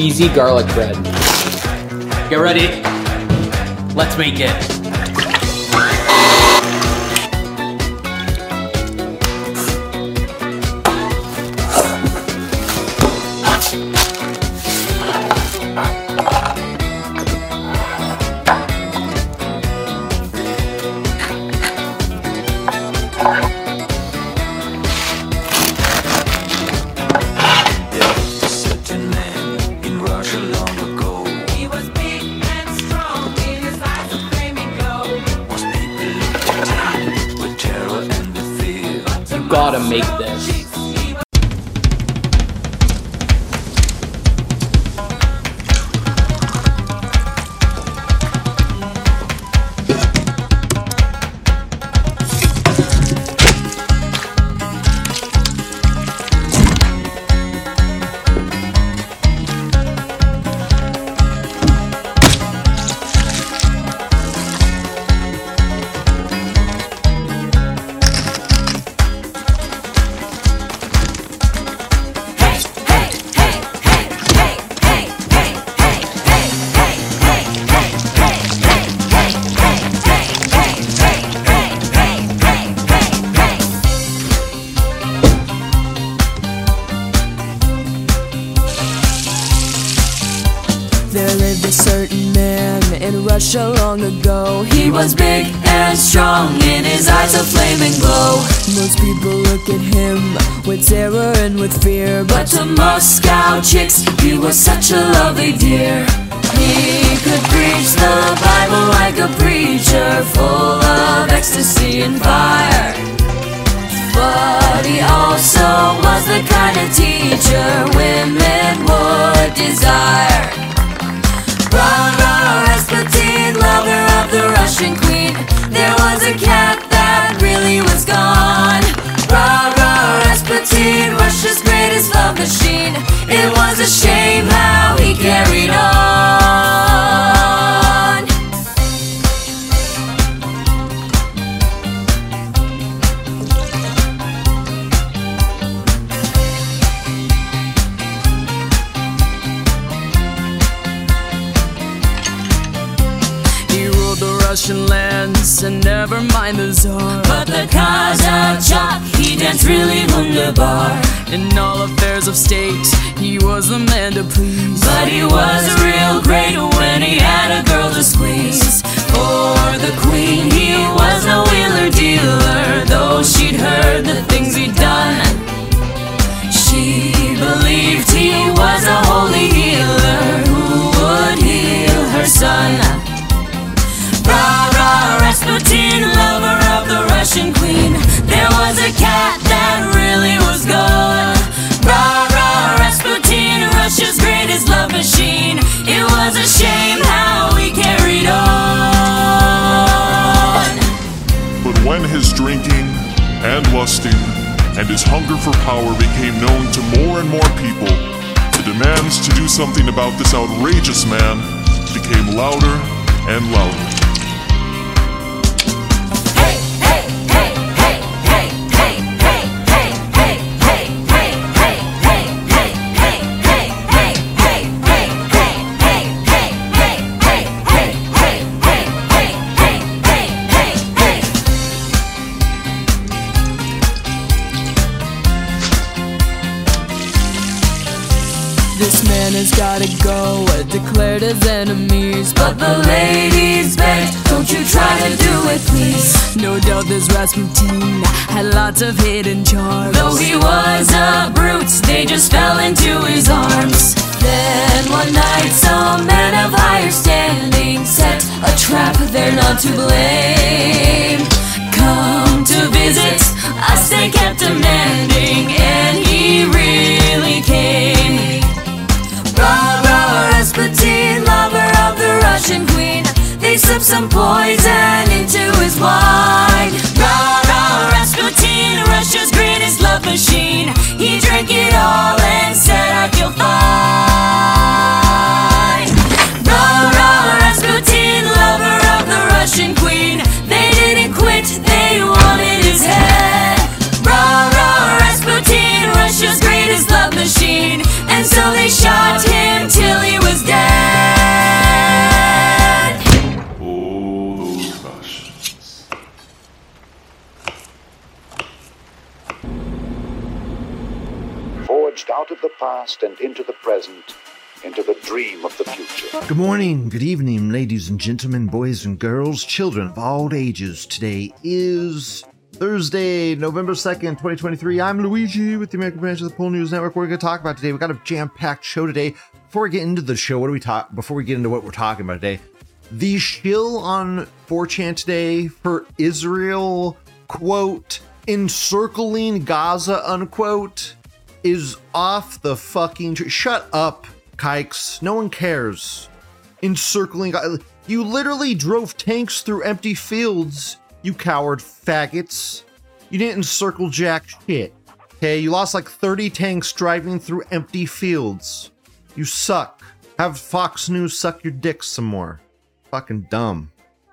cheesy garlic bread. Get ready. Let's make it. hidden charms. Though he was a brute, they just fell into his arms. Then one night, some man of higher standing set a trap, they're not to blame. Come to visit us, they kept demanding, and he really came. Ra Ra Rasputin, lover of the Russian queen, they slipped some poison into his wine. Russia's greatest love machine. He drank it all and said, I feel fine. Rah, rah, Rasputin, lover of the Russian queen. They didn't quit, they wanted his head. Rah, rah, Rasputin, Russia's greatest love machine. And so they shot. Past and into the present, into the dream of the future. Good morning, good evening, ladies and gentlemen, boys and girls, children of all ages. Today is Thursday, November 2nd, 2023. I'm Luigi with the American branch of the Pol News Network. We're going to talk about today. We've got a jam-packed show today. Before we get into the show, what do we talk before we get into what we're talking about today? The shill on 4chan today for Israel, quote, encircling Gaza, unquote, is off the fucking tr- shut up, kikes. No one cares. Encircling uh, You literally drove tanks through empty fields, you coward faggots. You didn't encircle jack shit. Okay, you lost like 30 tanks driving through empty fields. You suck. Have Fox News suck your dick some more. Fucking dumb.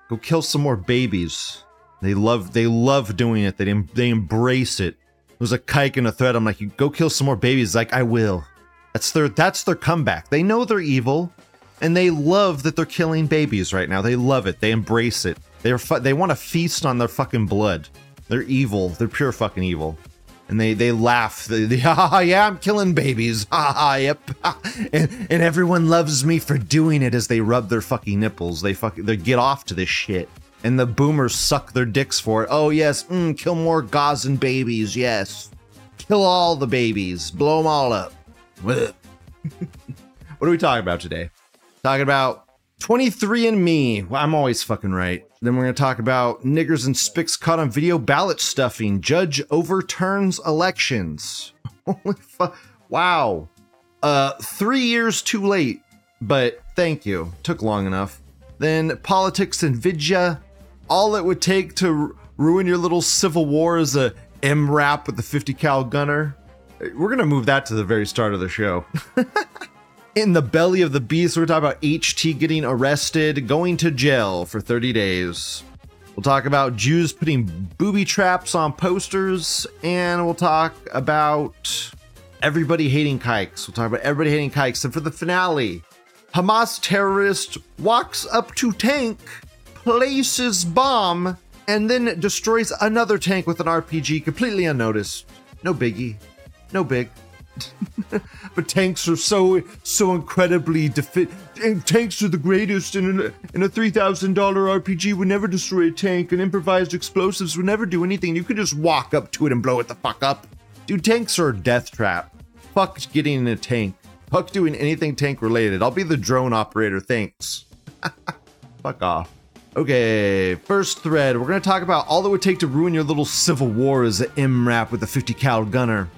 Go kill some more babies. They love they love doing it. They they embrace it. It was a kike and a threat. I'm like, you go kill some more babies. Like I will. That's their that's their comeback. They know they're evil, and they love that they're killing babies right now. They love it. They embrace it. They're fu- they want to feast on their fucking blood. They're evil. They're pure fucking evil. And they they laugh. They, they ha yeah, I'm killing babies. Ha ha, yep. and, and everyone loves me for doing it as they rub their fucking nipples. They fucking they get off to this shit. And the boomers suck their dicks for it. Oh yes, mm, kill more Gazan babies. Yes, kill all the babies. Blow them all up. What are we talking about today? Talking about 23andMe. Well, I'm always fucking right. Then we're going to talk about niggers and spics caught on video ballot stuffing. Judge overturns elections. Holy fuck. Wow. Uh, three years too late, but thank you. Took long enough. Then politics and vidya. All it would take to r- ruin your little civil war is a MRAP with the 50 cal gunner. We're gonna move that to the very start of the show. In the belly of the beast, we're talking about HT getting arrested, going to jail for 30 days. We'll talk about Jews putting booby traps on posters, and we'll talk about everybody hating kikes. We'll talk about everybody hating kikes. And for the finale, Hamas terrorist walks up to tank, places bomb, and then destroys another tank with an RPG completely unnoticed. No biggie. No big. but tanks are so so incredibly defi- tanks are the greatest and a, and a $3000 rpg would never destroy a tank. And improvised explosives would never do anything. You could just walk up to it and blow it the fuck up. Dude tanks are a death trap. Fuck getting in a tank. Fuck doing anything tank related i'll be the drone operator. Thanks. Fuck off Okay, first thread. We're gonna talk about all it would take to ruin your little civil war is an MRAP with a 50 cal gunner.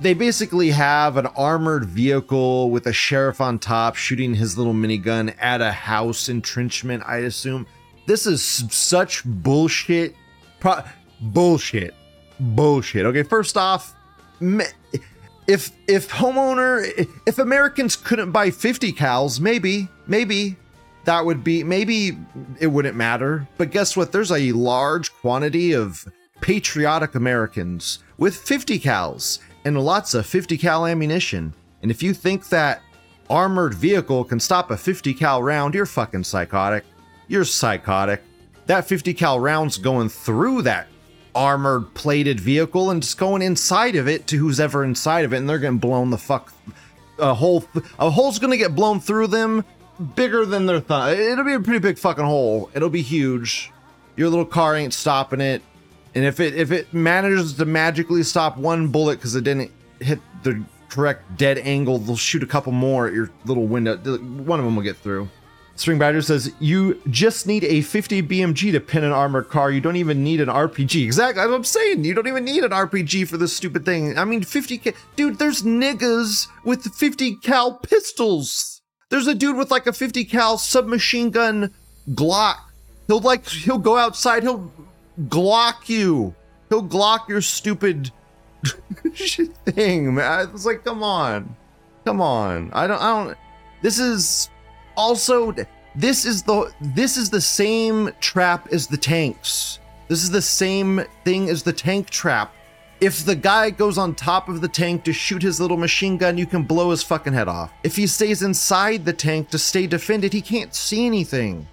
They basically have an armored vehicle with a sheriff on top shooting his little minigun at a house entrenchment, I assume. This is such bullshit. Pro- bullshit. Bullshit. Okay, first off, if if homeowner if Americans couldn't buy 50 cals, maybe, maybe that would be maybe it wouldn't matter. But guess what? There's a large quantity of patriotic Americans with 50 cals and lots of 50 cal ammunition. And if you think that armored vehicle can stop a 50 cal round, you're fucking psychotic. You're psychotic. That 50 cal round's going through that armored plated vehicle and just going inside of it to who's ever inside of it, and they're getting blown the fuck. A hole, a hole's gonna get blown through them, bigger than their thumb. It'll be a pretty big fucking hole. It'll be huge. Your little car ain't stopping it. And if it if it manages to magically stop one bullet because it didn't hit the correct dead angle, they'll shoot a couple more at your little window. One of them will get through. String Badger says you just need a 50 BMG to pin an armored car. You don't even need an RPG. Exactly, that's what I'm saying. You don't even need an RPG for this stupid thing. I mean, 50 ca- dude. There's niggas with 50 cal pistols. There's a dude with like a 50 cal submachine gun Glock. He'll like he'll go outside. He'll Glock you. He'll Glock your stupid thing, man. It's like, come on, come on. I don't, I don't. This is also, this is the, this is the same trap as the tanks. This is the same thing as the tank trap. If the guy goes on top of the tank to shoot his little machine gun, you can blow his fucking head off. If he stays inside the tank to stay defended, he can't see anything.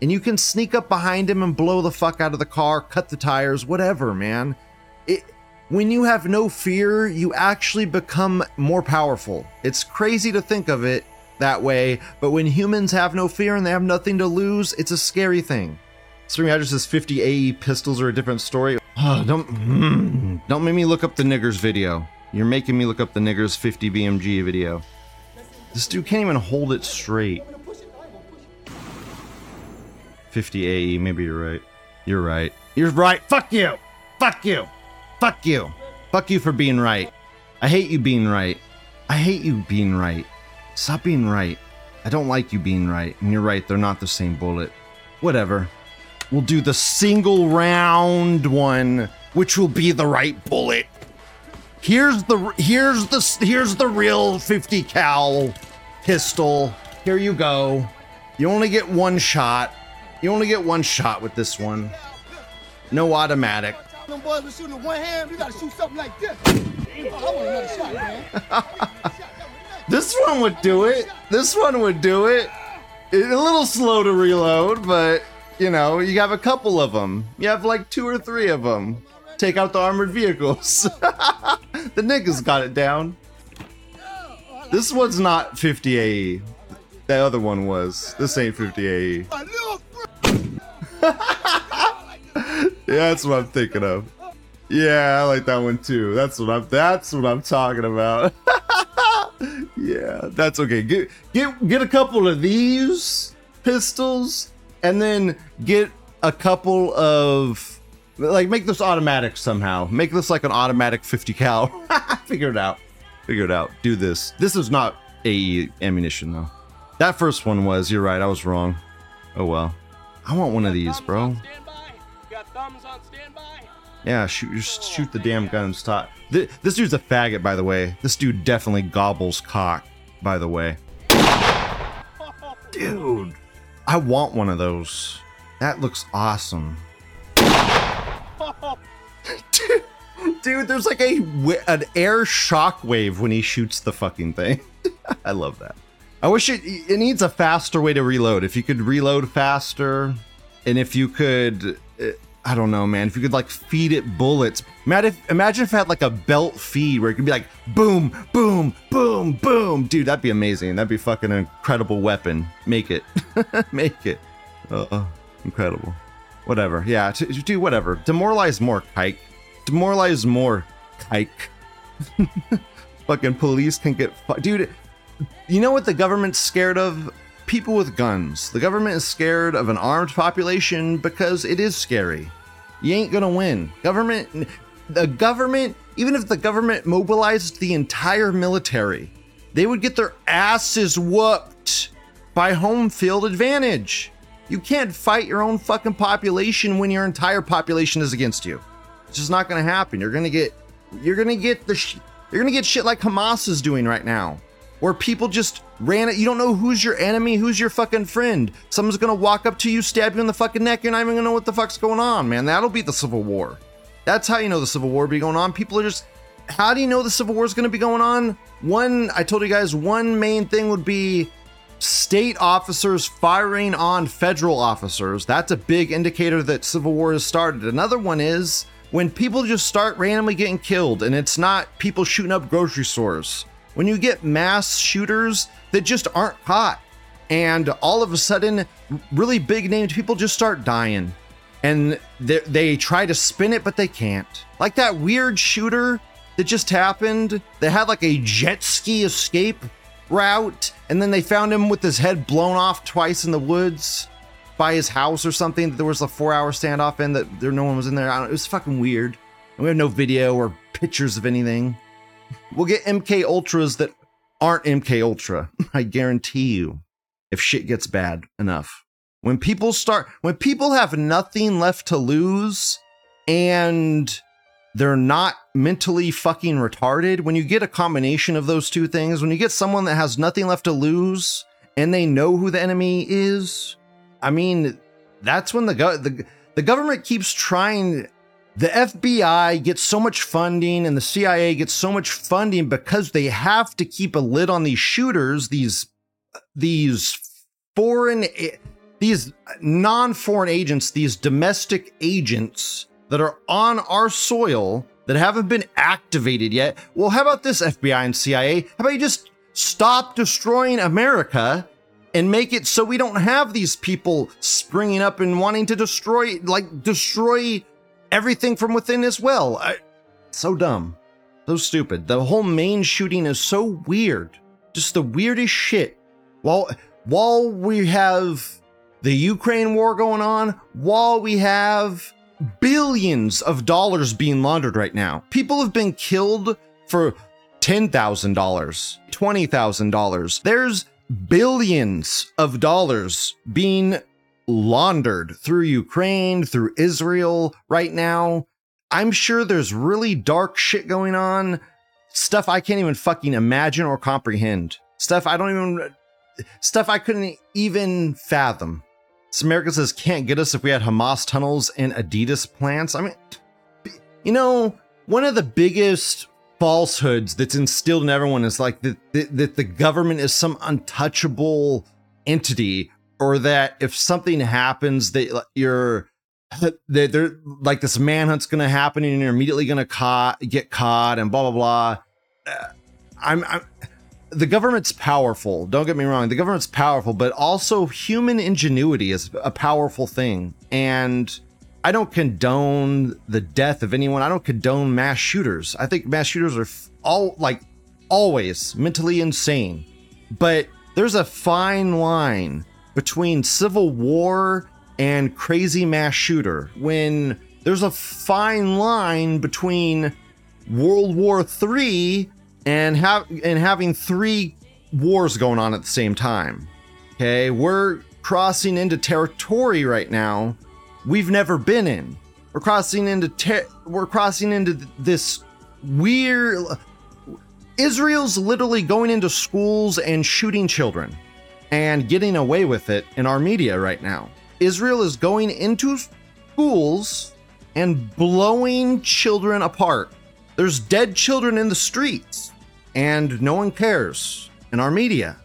And you can sneak up behind him and blow the fuck out of the car, cut the tires, whatever, man. It, when you have no fear, you actually become more powerful. It's crazy to think of it that way, but when humans have no fear and they have nothing to lose, it's a scary thing. Stream addresses 50 AE pistols are a different story. Oh, don't mm, don't make me look up the niggers video. You're making me look up the niggers 50 BMG video. This dude can't even hold it straight. 50 AE, maybe you're right. You're right. You're right. Fuck you. Fuck you. Fuck you. Fuck you for being right. I hate you being right. I hate you being right. Stop being right. I don't like you being right. And you're right, they're not the same bullet. Whatever. We'll do the single round one, which will be the right bullet. Here's the here's the here's the real 50 cal pistol. Here you go. You only get one shot. You only get one shot with this one. No automatic. Them boys were shooting one hand. You gotta shoot something like this. I want another shot, man. This one would do it. This one would do it. It's a little slow to reload, but you know, you have a couple of them. You have like two or three of them. Take out the armored vehicles. the niggas got it down. This one's not 50 AE. That other one was. This ain't 50 AE. Yeah, that's what I'm thinking of. Yeah, I like that one too. That's what I'm that's what I'm talking about. yeah, that's okay. Get get get a couple of these pistols and then get a couple of like make this automatic somehow. Make this like an automatic 50 cal. Figure it out. Figure it out. Do this. This is not AE ammunition though. That first one was. You're right. I was wrong. Oh well. I want one of these, bro. Yeah, shoot, just shoot the damn gun and stop. This dude's a faggot, by the way. This dude definitely gobbles cock, by the way. Dude, I want one of those. That looks awesome. dude, there's like a an air shockwave when he shoots the fucking thing. I love that. I wish it it needs a faster way to reload. If you could reload faster, and if you could, uh, I don't know, man. If you could like feed it bullets. Imagine if, imagine if it had like a belt feed where it could be like boom, boom, boom, boom. Dude, that'd be amazing. That'd be fucking an incredible weapon. Make it, make it. Uh, incredible. Whatever. Yeah, t- do whatever. Demoralize more, kike. Demoralize more, kike. fucking police can get fu- dude. You know what the government's scared of? People with guns. The government is scared of an armed population because it is scary. You ain't gonna win. Government, the government, even if the government mobilized the entire military, they would get their asses whooped by home field advantage. You can't fight your own fucking population when your entire population is against you. It's just not gonna happen. You're gonna get, you're gonna get the, sh- you're gonna get shit like Hamas is doing right now, where people just ran it. You don't know who's your enemy, who's your fucking friend. Someone's gonna walk up to you, stab you in the fucking neck. You're not even gonna know what the fuck's going on, man. That'll be the Civil War. That's how you know the Civil War be going on. People are just. How do you know the Civil War is to be going on? One, I told you guys, one main thing would be state officers firing on federal officers. That's a big indicator that civil war has started. Another one is when people just start randomly getting killed and it's not people shooting up grocery stores. When you get mass shooters that just aren't caught and all of a sudden really big named people just start dying and they, they try to spin it but they can't. Like that weird shooter that just happened that had like a jet ski escape route and then they found him with his head blown off twice in the woods by his house or something there was a four hour standoff in that there no one was in there. It was fucking weird. And we have no video or pictures of anything. We'll get MK Ultras that aren't MK Ultra. I guarantee you, if shit gets bad enough. When people start, when people have nothing left to lose and they're not mentally fucking retarded, when you get a combination of those two things, when you get someone that has nothing left to lose and they know who the enemy is, I mean, that's when the go- the the government keeps trying. The FBI gets so much funding and the CIA gets so much funding because they have to keep a lid on these shooters, these these foreign these non-foreign agents, these domestic agents that are on our soil that haven't been activated yet. Well, how about this, FBI and CIA? How about you just stop destroying America and make it so we don't have these people springing up and wanting to destroy, like, destroy everything from within as well? I, so dumb. So stupid. The whole Maine shooting is so weird. Just the weirdest shit. While while we have the Ukraine war going on, while we have billions of dollars being laundered right now. People have been killed for $10,000, $20,000. There's billions of dollars being laundered through Ukraine, through Israel right now. I'm sure there's really dark shit going on, stuff I can't even fucking imagine or comprehend. Stuff I don't even stuff I couldn't even fathom. America says can't get us if we had Hamas tunnels and Adidas plants. I mean, you know, one of the biggest falsehoods that's instilled in everyone is like that, that, that the government is some untouchable entity, or that if something happens, that you're that they're like this manhunt's going to happen and you're immediately going to get caught and blah blah blah. Uh, I'm, I'm the government's powerful. Don't get me wrong. The government's powerful, but also human ingenuity is a powerful thing. And I don't condone the death of anyone. I don't condone mass shooters. I think mass shooters are all like always mentally insane. But there's a fine line between civil war and crazy mass shooter. When there's a fine line between World War III and and having three wars going on at the same time. Okay, we're crossing into territory right now we've never been in. We're crossing into ter- we're crossing into th- this weird Israel's literally going into schools and shooting children and getting away with it in our media right now. Israel is going into schools and blowing children apart. There's dead children in the streets and no one cares in our media.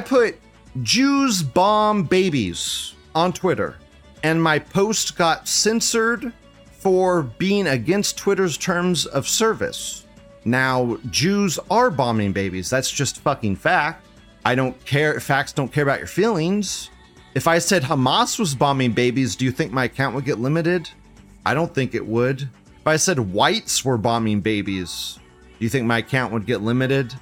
I put Jews bomb babies on Twitter, and my post got censored for being against Twitter's terms of service. Now, Jews are bombing babies. That's just fucking fact. I don't care. Facts don't care about your feelings. If I said Hamas was bombing babies, do you think my account would get limited? I don't think it would. If I said whites were bombing babies, do you think my account would get limited?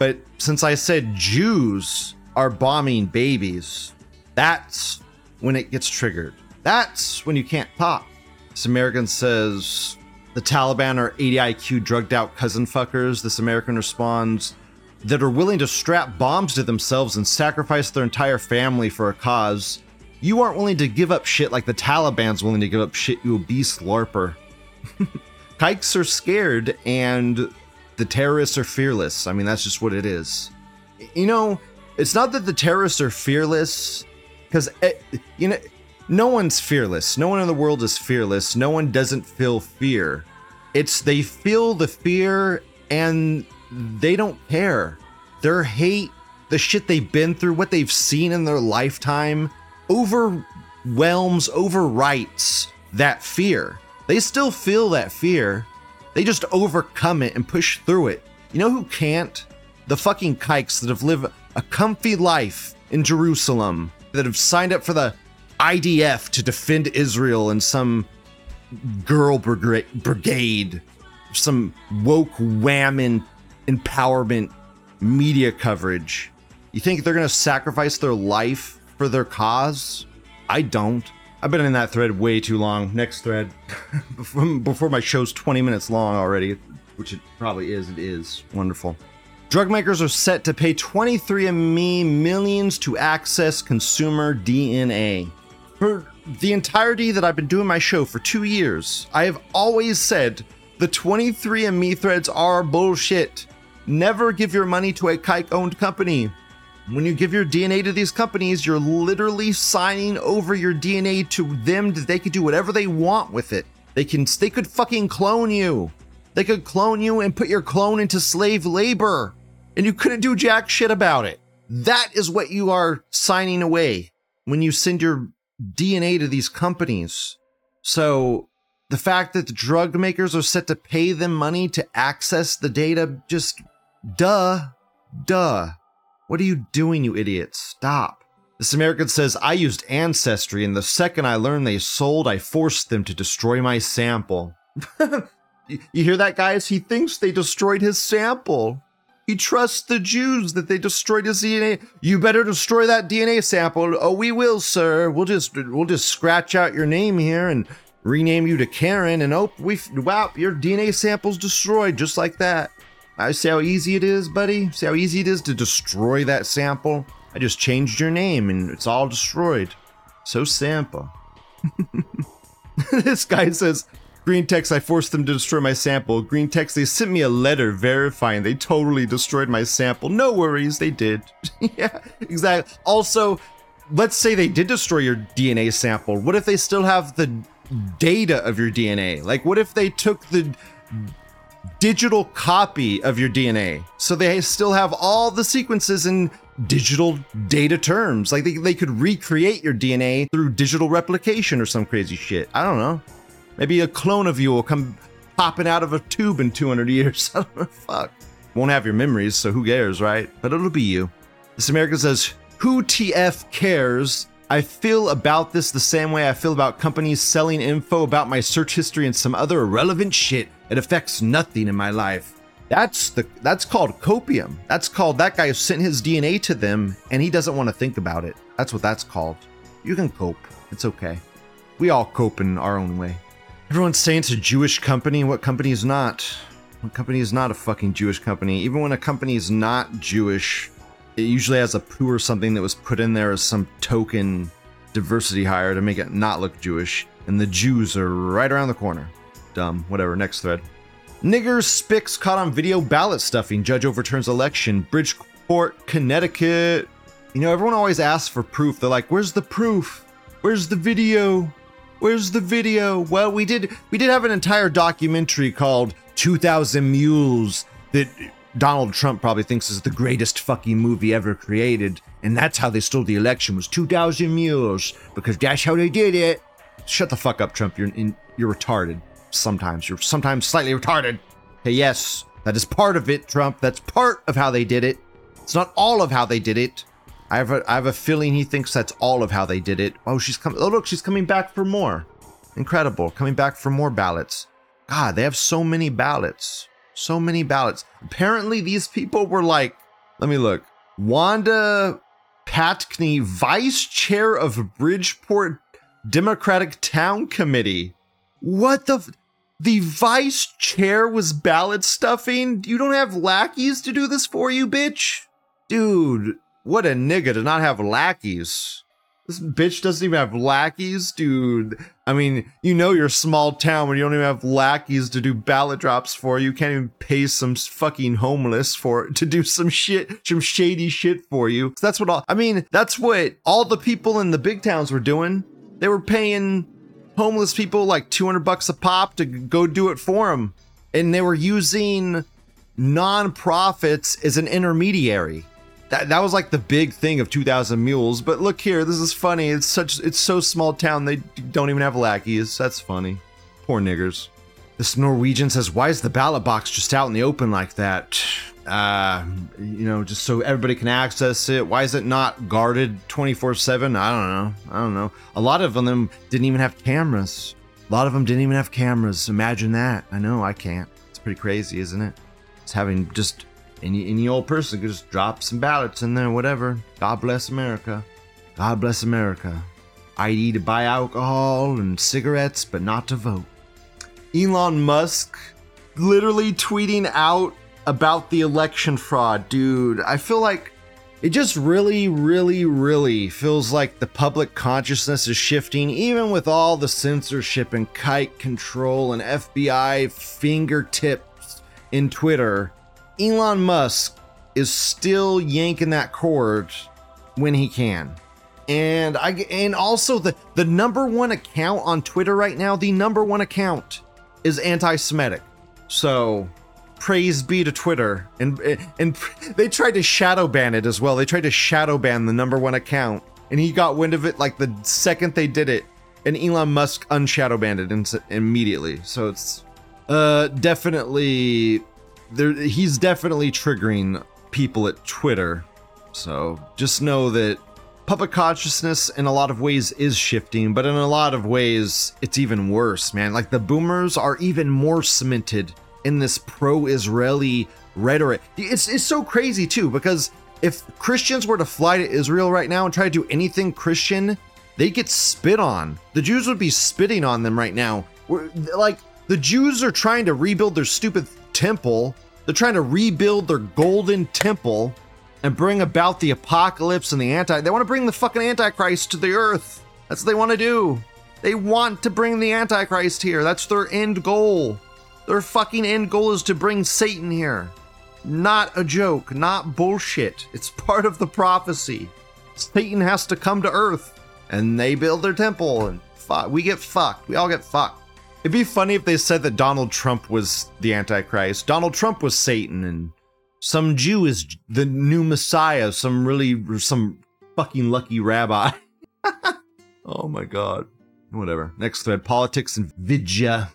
But since I said Jews are bombing babies, that's when it gets triggered. That's when you can't talk. This American says the Taliban are 80 IQ drugged out cousin fuckers. This American responds that are willing to strap bombs to themselves and sacrifice their entire family for a cause. you aren't willing to give up shit like the Taliban's willing to give up shit, you obese LARPer. Kikes are scared and the terrorists are fearless. I mean, that's just what it is. You know, it's not that the terrorists are fearless, because, eh, you know, no one's fearless. No one in the world is fearless. No one doesn't feel fear. It's they feel the fear and they don't care. Their hate, the shit they've been through, what they've seen in their lifetime, overwhelms, overwrites that fear. They still feel that fear. They just overcome it and push through it. You know who can't? The fucking kikes that have lived a comfy life in Jerusalem, that have signed up for the IDF to defend Israel in some girl brigade, some woke whammon empowerment media coverage. You think they're going to sacrifice their life for their cause? I don't. I've been in that thread way too long. Next thread. before my show's 20 minutes long already, which it probably is. It is. Wonderful. Drug makers are set to pay 23andMe millions to access consumer DNA. For the entirety that I've been doing my show for two years, I have always said the 23andMe threads are bullshit. Never give your money to a kike owned company. When you give your DNA to these companies, you're literally signing over your DNA to them that they could do whatever they want with it. They can they could fucking clone you. They could clone you and put your clone into slave labor. And you couldn't do jack shit about it. That is what you are signing away when you send your DNA to these companies. So the fact that the drug makers are set to pay them money to access the data, just duh, duh. What are you doing, you idiots? Stop. This American says, I used Ancestry, and the second I learned they sold, I forced them to destroy my sample. you hear that, guys? He thinks they destroyed his sample. He trusts the Jews that they destroyed his DNA. You better destroy that DNA sample. Oh, we will, sir. We'll just we'll just scratch out your name here and rename you to Karen. And oh, we wow, your DNA sample's destroyed just like that. I see how easy it is, buddy. See how easy it is to destroy that sample. I just changed your name and it's all destroyed. So simple. this guy says, Green text, I forced them to destroy my sample. Green text, they sent me a letter verifying they totally destroyed my sample. No worries, they did. yeah, exactly. Also, let's say they did destroy your DNA sample. What if they still have the data of your DNA? Like, what if they took the digital copy of your DNA. So they still have all the sequences in digital data terms. Like they, they could recreate your DNA through digital replication or some crazy shit. I don't know. Maybe a clone of you will come popping out of a tube in 200 years. I don't know. Fuck. Won't have your memories, so who cares, right? But it'll be you. This American says, Who TF cares? I feel about this the same way I feel about companies selling info about my search history and some other irrelevant shit. It affects nothing in my life. That's the that's called copium. That's called that guy sent his DNA to them and he doesn't want to think about it. That's what that's called. You can cope. It's okay. We all cope in our own way. Everyone's saying it's a Jewish company. What company is not? What company is not a fucking Jewish company? Even when a company is not Jewish, it usually has a poo or something that was put in there as some token diversity hire to make it not look Jewish. And the Jews are right around the corner. Dumb. Whatever. Next thread. Niggers Spix caught on video ballot stuffing. Judge overturns election. Bridgeport, Connecticut. You know, everyone always asks for proof. They're like, "Where's the proof? Where's the video? Where's the video?" Well, we did we did have an entire documentary called 2000 Mules that Donald Trump probably thinks is the greatest fucking movie ever created, and that's how they stole the election was 2000 Mules because that's how they did it. Shut the fuck up, Trump. You're in, you're retarded. Sometimes you're sometimes slightly retarded. Hey, yes, that is part of it, Trump. That's part of how they did it. It's not all of how they did it. I have a, I have a feeling he thinks that's all of how they did it. Oh, she's coming. Oh, look, she's coming back for more. Incredible. Coming back for more ballots. God, they have so many ballots. So many ballots. Apparently, these people were like, let me look. Wanda Pataky, vice chair of Bridgeport Democratic Town Committee. What the? F- the vice chair was ballot stuffing? You don't have lackeys to do this for you, bitch? Dude, what a nigga to not have lackeys. This bitch doesn't even have lackeys, dude. I mean, you know you're a small town when you don't even have lackeys to do ballot drops for. You can't even pay some fucking homeless for to do some shit, some shady shit for you. So that's what all. I mean, that's what all the people in the big towns were doing. They were paying homeless people like 200 bucks a pop to go do it for them, and they were using non-profits as an intermediary. That, that was like the big thing of 2000 mules but look here this is funny. It's such it's so small town they don't even have lackeys. That's funny. Poor niggers. This norwegian says why is the ballot box just out in the open like that? Uh you know just so everybody can access it. Why is it not guarded 24 7 i don't know. I don't know. A lot of them didn't even have cameras. A lot of them didn't even have cameras. Imagine that. I know i can't. It's pretty crazy isn't it? It's having just any any old person could just drop some ballots in there, whatever. God bless America. God bless America. ID to buy alcohol and cigarettes, but not to vote. Elon Musk literally tweeting out about the election fraud, dude. I feel like it just really, really, really feels like the public consciousness is shifting, even with all the censorship and kite control and FBI fingertips in Twitter. Elon Musk is still yanking that cord when he can. And I and also the the number one account on Twitter right now, the number one account is anti-Semitic. So praise be to Twitter. And and they tried to shadow ban it as well. They tried to shadow ban the number one account, and he got wind of it like the second they did it. And Elon Musk unshadow banned it ins- immediately. So it's uh definitely there he's definitely triggering people at Twitter. So just know that public consciousness in a lot of ways is shifting, but in a lot of ways it's even worse, man. Like the boomers are even more cemented in this pro-Israeli rhetoric. It's it's so crazy too because if Christians were to fly to Israel right now and try to do anything Christian, they get spit on. The Jews would be spitting on them right now. We're, like the Jews are trying to rebuild their stupid temple. They're trying to rebuild their golden temple and bring about the apocalypse and the anti. They want to bring the fucking antichrist to the earth. That's what they want to do. They want to bring the antichrist here. That's their end goal. Their fucking end goal is to bring Satan here. Not a joke, not bullshit. It's part of the prophecy. Satan has to come to earth and they build their temple and fu- we get fucked. We all get fucked. It'd be funny if they said that Donald Trump was the Antichrist. Donald Trump was Satan, and some Jew is the new Messiah. Some really, some fucking lucky rabbi. oh my god. Whatever. Next thread politics and vidya.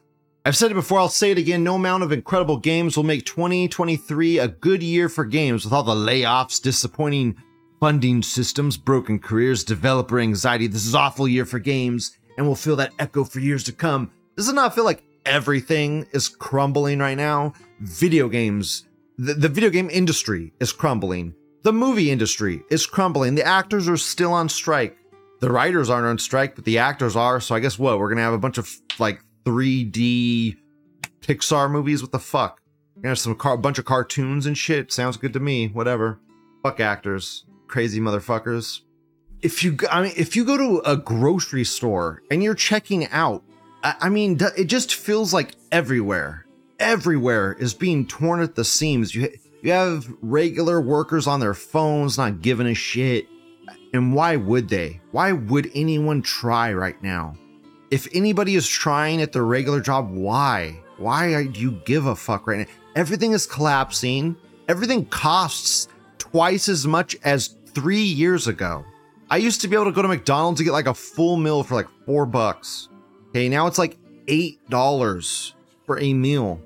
I've said it before, I'll say it again. No amount of incredible games will make 2023 a good year for games with all the layoffs, disappointing funding systems, broken careers, developer anxiety. This is awful year for games, and we'll feel that echo for years to come. Does it not feel like everything is crumbling right now? Video games, the, the video game industry is crumbling. The movie industry is crumbling. The actors are still on strike. The writers aren't on strike, but the actors are. So I guess what? We're gonna have a bunch of like 3D Pixar movies. What the fuck? We're gonna have some car- bunch of cartoons and shit. Sounds good to me. Whatever. Fuck actors, crazy motherfuckers. If you, I mean, if you go to a grocery store and you're checking out I mean, it just feels like everywhere, everywhere is being torn at the seams. You you have regular workers on their phones, not giving a shit. And why would they? Why would anyone try right now? If anybody is trying at their regular job, why? Why do you give a fuck right now? Everything is collapsing. Everything costs twice as much as three years ago. I used to be able to go to McDonald's to get like a full meal for like four bucks. Okay, now it's like eight dollars for a meal.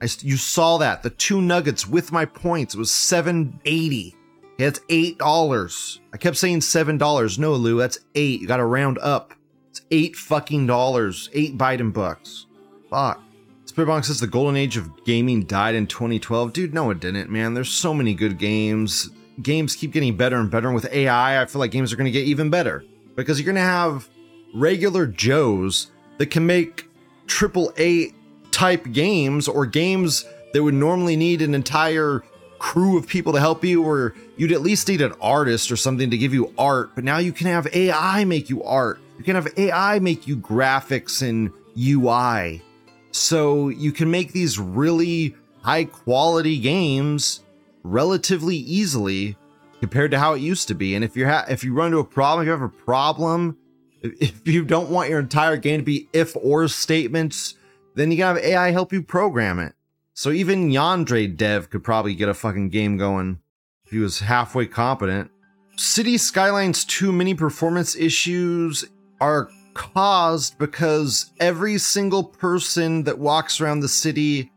I you saw that the two nuggets with my points was seven eighty. Okay, that's eight dollars. I kept saying seven dollars. No, Lou, that's eight. You got to round up. It's eight fucking dollars. Eight Biden bucks. Fuck. Spearbonk says the golden age of gaming died in 2012. Dude, no, it didn't, man. There's so many good games. Games keep getting better and better. And with AI, I feel like games are going to get even better because you're going to have regular Joes that can make triple A type games or games that would normally need an entire crew of people to help you, or you'd at least need an artist or something to give you art. But now you can have AI make you art. You can have AI make you graphics and UI. So you can make these really high quality games relatively easily compared to how it used to be. And if you ha- if you run into a problem, if you have a problem, if- you don't want your entire game to be if or statements, then you can have AI help you program it. So even Yandere dev could probably get a fucking game going if he was halfway competent. City Skylines 2 mini performance issues are caused because every single person that walks around the city,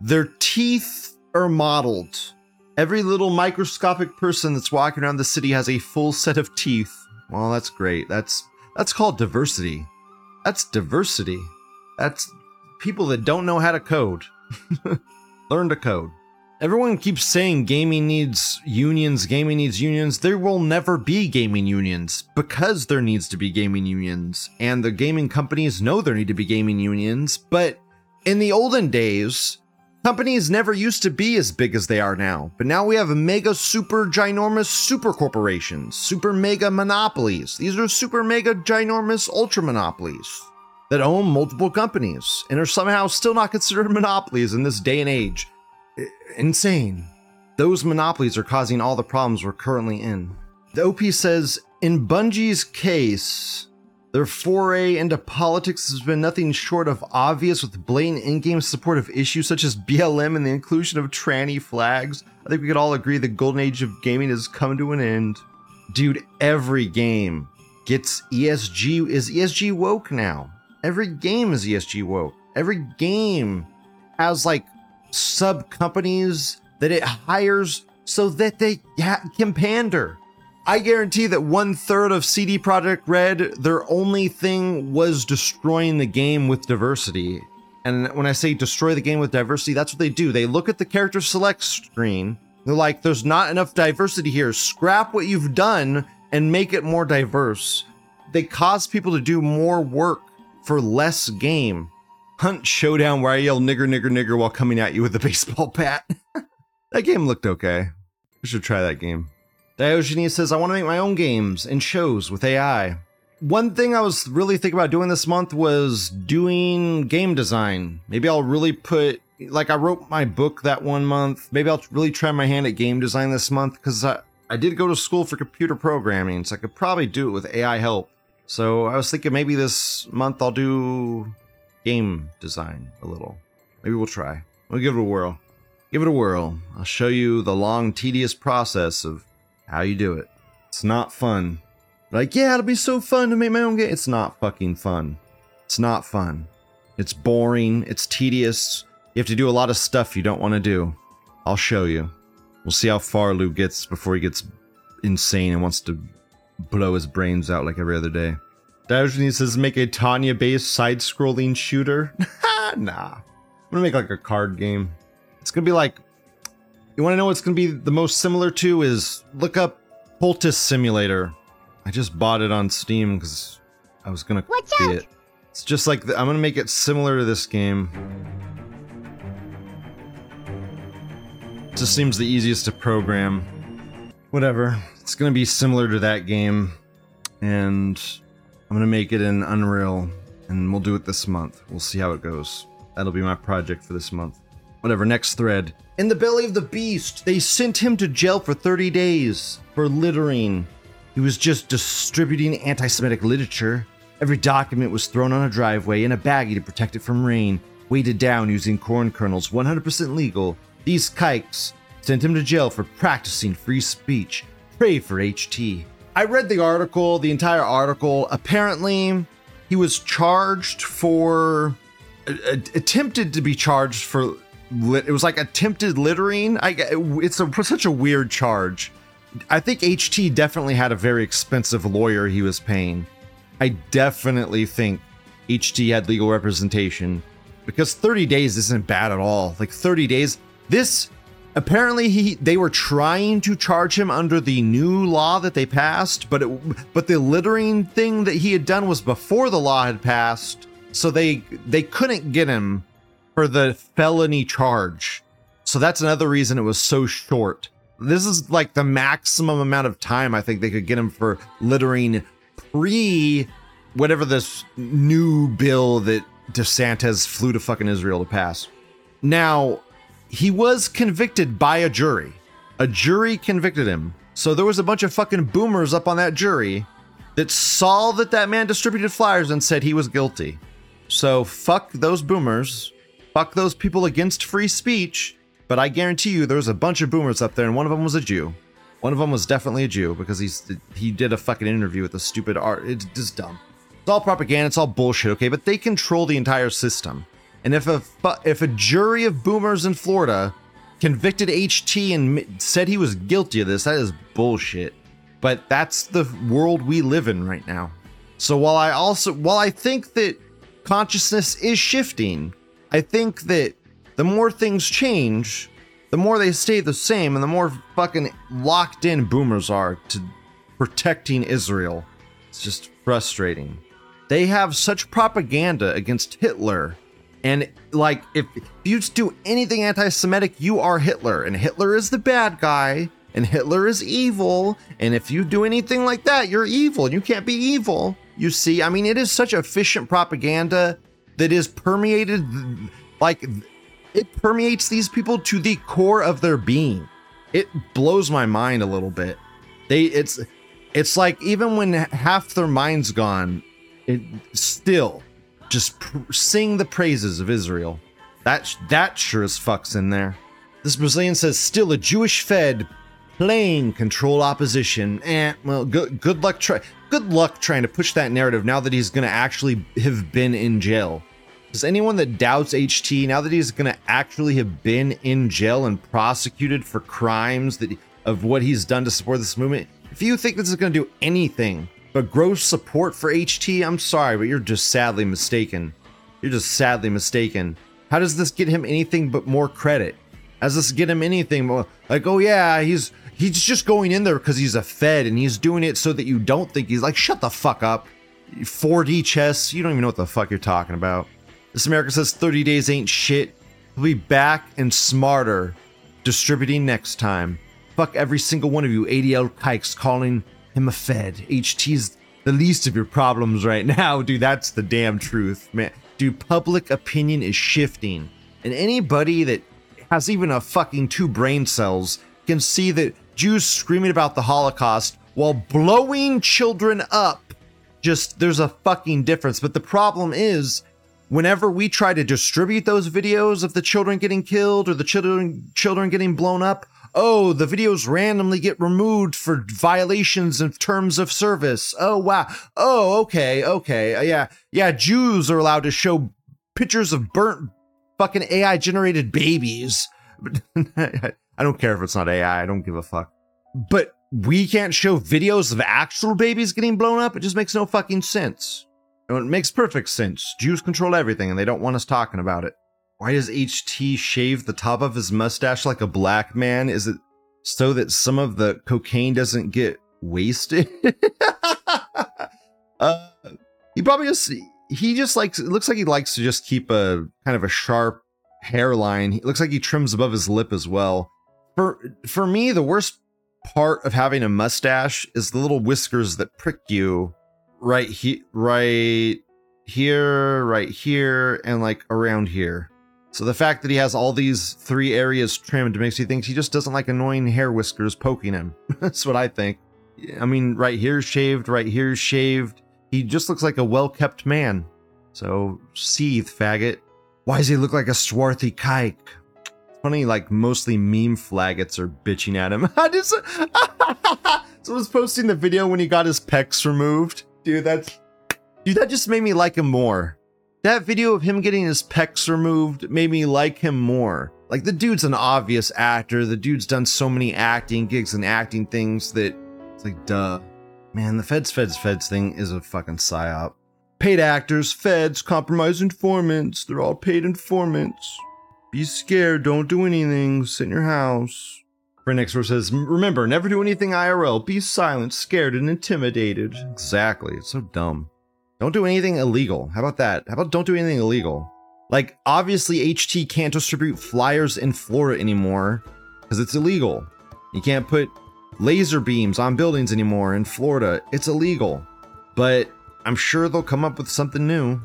their teeth are modeled. Every little microscopic person that's walking around the city has a full set of teeth. Well, that's great. That's that's called diversity. That's diversity. That's people that don't know how to code. Learn to code. Everyone keeps saying gaming needs unions, gaming needs unions. There will never be gaming unions because there needs to be gaming unions. And the gaming companies know there need to be gaming unions. But in the olden days, companies never used to be as big as they are now. But now we have mega, super, ginormous super corporations, super mega monopolies. These are super mega, ginormous ultra monopolies that own multiple companies and are somehow still not considered monopolies in this day and age. I- Insane. Those monopolies are causing all the problems we're currently in. The OP says in Bungie's case, their foray into politics has been nothing short of obvious with blatant in-game support of issues such as BLM and the inclusion of tranny flags. I think we could all agree the golden age of gaming has come to an end. Dude, every game gets ESG is ESG woke now. Every game is ESG woke. Every game has like sub companies that it hires so that they ha- can pander. I guarantee that one third of CD Projekt Red, their only thing was destroying the game with diversity. And when I say destroy the game with diversity, that's what they do. They look at the character select screen. They're like, there's not enough diversity here. Scrap what you've done and make it more diverse. They cause people to do more work for less game. Hunt Showdown, where I yell nigger, nigger, nigger while coming at you with a baseball bat. that game looked okay. I should try that game. Diogenes says, I want to make my own games and shows with AI. One thing I was really thinking about doing this month was doing game design. Maybe I'll really put, like, I wrote my book that one month. Maybe I'll really try my hand at game design this month because I, I did go to school for computer programming, so I could probably do it with AI help. So I was thinking maybe this month I'll do game design a little. Maybe we'll try. We'll give it a whirl. Give it a whirl. I'll show you the long, tedious process of how you do it. It's not fun. Like, yeah, it'll be so fun to make my own game. It's not fucking fun. It's not fun. It's boring. It's tedious. You have to do a lot of stuff you don't want to do. I'll show you. We'll see how far Lou gets before he gets insane and wants to blow his brains out like every other day. Diogenes says make a Tanya based side scrolling shooter. nah. I'm gonna make like a card game. It's gonna be like you wanna know what's gonna be the most similar to is look up Poultice Simulator. I just bought it on Steam because I was gonna see it. It's just like the, I'm gonna make it similar to this game. Just seems the easiest to program. Whatever. It's gonna be similar to that game, and I'm gonna make it in Unreal, and we'll do it this month. We'll see how it goes. That'll be my project for this month. Whatever, next thread. In the belly of the beast, they sent him to jail for 30 days for littering. He was just distributing anti Semitic literature. Every document was thrown on a driveway in a baggie to protect it from rain, weighted down using corn kernels, 100% legal. These kikes sent him to jail for practicing free speech. Pray for HT. I read the article, the entire article. Apparently, he was charged for attempted to be charged for lit, it was like attempted littering. I it's a, such a weird charge. I think ht definitely had a very expensive lawyer he was paying. I definitely think ht had legal representation because 30 days isn't bad at all. Like 30 days this apparently he they were trying to charge him under the new law that they passed but it but the littering thing that he had done was before the law had passed so they they couldn't get him for the felony charge So that's another reason it was so short. This is like the maximum amount of time I think they could get him for littering pre whatever this new bill that DeSantis flew to fucking Israel to pass. Now, he was convicted by a jury. A jury convicted him. So there was a bunch of fucking boomers up on that jury that saw that that man distributed flyers and said he was guilty. So fuck those boomers. Fuck those people against free speech. But I guarantee you there was a bunch of boomers up there and one of them was a Jew. One of them was definitely a Jew because he's he did a fucking interview with a stupid art. It's just dumb. It's all propaganda. It's all bullshit. Okay, but they control the entire system. And if a if a jury of boomers in Florida convicted HT and said he was guilty of this, that is bullshit. But that's the world we live in right now. So while I also while I think that consciousness is shifting, I think that the more things change, the more they stay the same and the more fucking locked in boomers are to protecting Israel. It's just frustrating. They have such propaganda against Hitler. And like if you do anything anti-Semitic, you are Hitler. And Hitler is the bad guy. And Hitler is evil. And if you do anything like that, you're evil. You can't be evil. You see, I mean, it is such efficient propaganda that is permeated like it permeates these people to the core of their being. It blows my mind a little bit. They it's it's like even when half their mind's gone, it still just pr- sing the praises of Israel. That that sure as fuck's in there. This Brazilian says still a Jewish Fed playing control opposition. Eh, well, good good luck try good luck trying to push that narrative now that he's gonna actually have been in jail. Does anyone that doubts HT now that he's going to actually have been in jail and prosecuted for crimes that of what he's done to support this movement? If you think this is going to do anything but grow support for HT, I'm sorry, but you're just sadly mistaken. You're just sadly mistaken. How does this get him anything but more credit? Does this get him anything more like, oh yeah, he's he's just going in there because he's a Fed and he's doing it so that you don't think he's like, shut the fuck up. 4D chess, you don't even know what the fuck you're talking about. This America says 30 days ain't shit. We'll be back and smarter, distributing next time. Fuck every single one of you ADL kikes calling him a Fed. HT's the least of your problems right now, dude. That's the damn truth, man. Dude, public opinion is shifting. And anybody that has even a fucking two brain cells can see that Jews screaming about the Holocaust while blowing children up just there's a fucking difference. But the problem is, whenever we try to distribute those videos of the children getting killed or the children children getting blown up, oh, the videos randomly get removed for violations of terms of service. Oh wow. Oh, okay, okay. Uh, yeah. Yeah, Jews are allowed to show pictures of burnt fucking AI generated babies. I don't care if it's not AI. I don't give a fuck. But we can't show videos of actual babies getting blown up. It just makes no fucking sense. And it makes perfect sense. Jews control everything and they don't want us talking about it. Why does HT shave the top of his mustache like a black man? Is it so that some of the cocaine doesn't get wasted? uh, he probably just he just likes it looks like he likes to just keep a kind of a sharp hairline. It looks like he trims above his lip as well. For for me, the worst part of having a mustache is the little whiskers that prick you right here right here right here and like around here. So the fact that he has all these three areas trimmed makes me think he just doesn't like annoying hair whiskers poking him. That's what i think. I mean right here shaved right here shaved. He just looks like a well-kept man. So seethe faggot. Why does he look like a swarthy kike funny like mostly meme flaggots are bitching at him. Just someone's posting the video when he got his pecs removed. Dude that's dude that just made me like him more. That video of him getting his pecs removed made me like him more. Like the dude's an obvious actor. The dude's done so many acting gigs and acting things that it's like duh. Man the feds feds feds thing is a fucking psyop. Paid actors feds compromised informants. They're all paid informants be scared. Don't do anything. Sit in your house. Friend next door says, Remember, never do anything IRL. Be silent, scared, and intimidated. Exactly. It's so dumb. Don't do anything illegal. How about that? How about don't do anything illegal? Like, obviously, HT can't distribute flyers in Florida anymore because it's illegal. You can't put laser beams on buildings anymore in Florida. It's illegal. But I'm sure they'll come up with something new.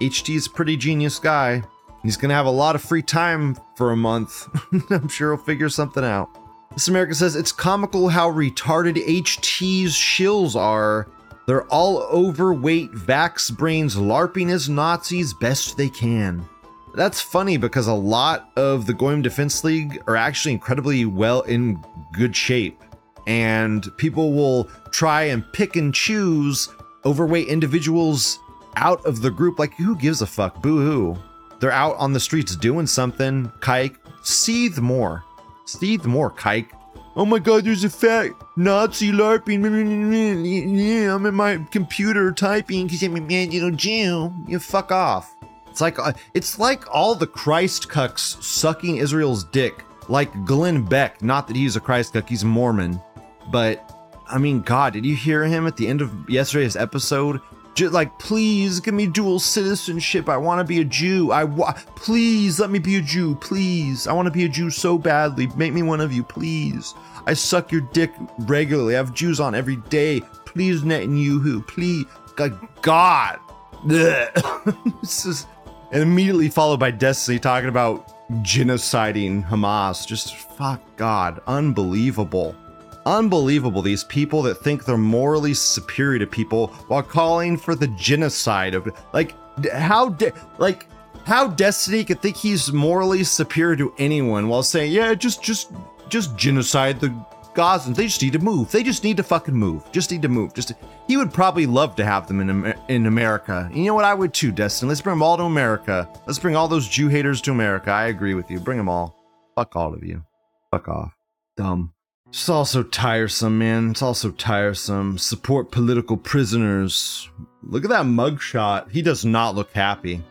HT is a pretty genius guy. He's gonna have a lot of free time for a month. I'm sure he'll figure something out. This America says it's comical how retarded HT's shills are. They're all overweight vax brains LARPing as Nazis best they can. That's funny because a lot of the Goyim Defense League are actually incredibly well in good shape. And people will try and pick and choose overweight individuals out of the group. Like, who gives a fuck? Boo hoo. They're out on the streets doing something. Kike, seethe more. Seethe more, Kike. Oh my god, there's a fat Nazi LARPing. Yeah, I'm in my computer typing because I'm a man, you know, Jew. You fuck off. It's like uh, it's like all the Christ cucks sucking Israel's dick, like Glenn Beck. Not that he's a Christ cuck, he's Mormon, but I mean, God, did you hear him at the end of yesterday's episode? Just like, please give me dual citizenship. I want to be a Jew. I wa- please let me be a Jew. Please, I want to be a Jew so badly. Make me one of you, please. I suck your dick regularly. I have Jews on every day. Please, Netanyahu. Please, God. This is and immediately followed by Destiny talking about genociding Hamas. Just fuck God, unbelievable. Unbelievable, these people that think they're morally superior to people while calling for the genocide of like how de- like how Destiny could think he's morally superior to anyone while saying, yeah, just just just genocide the Gazans. They just need to move. They just need to fucking move. Just need to move. Just he would probably love to have them in in America. You know what? I would too, Destiny. Let's bring them all to America. Let's bring all those Jew haters to America. I agree with you. Bring them all. Fuck all of you. Fuck off. Dumb. It's also tiresome, man. It's also tiresome. Support political prisoners. Look at that mugshot. He does not look happy.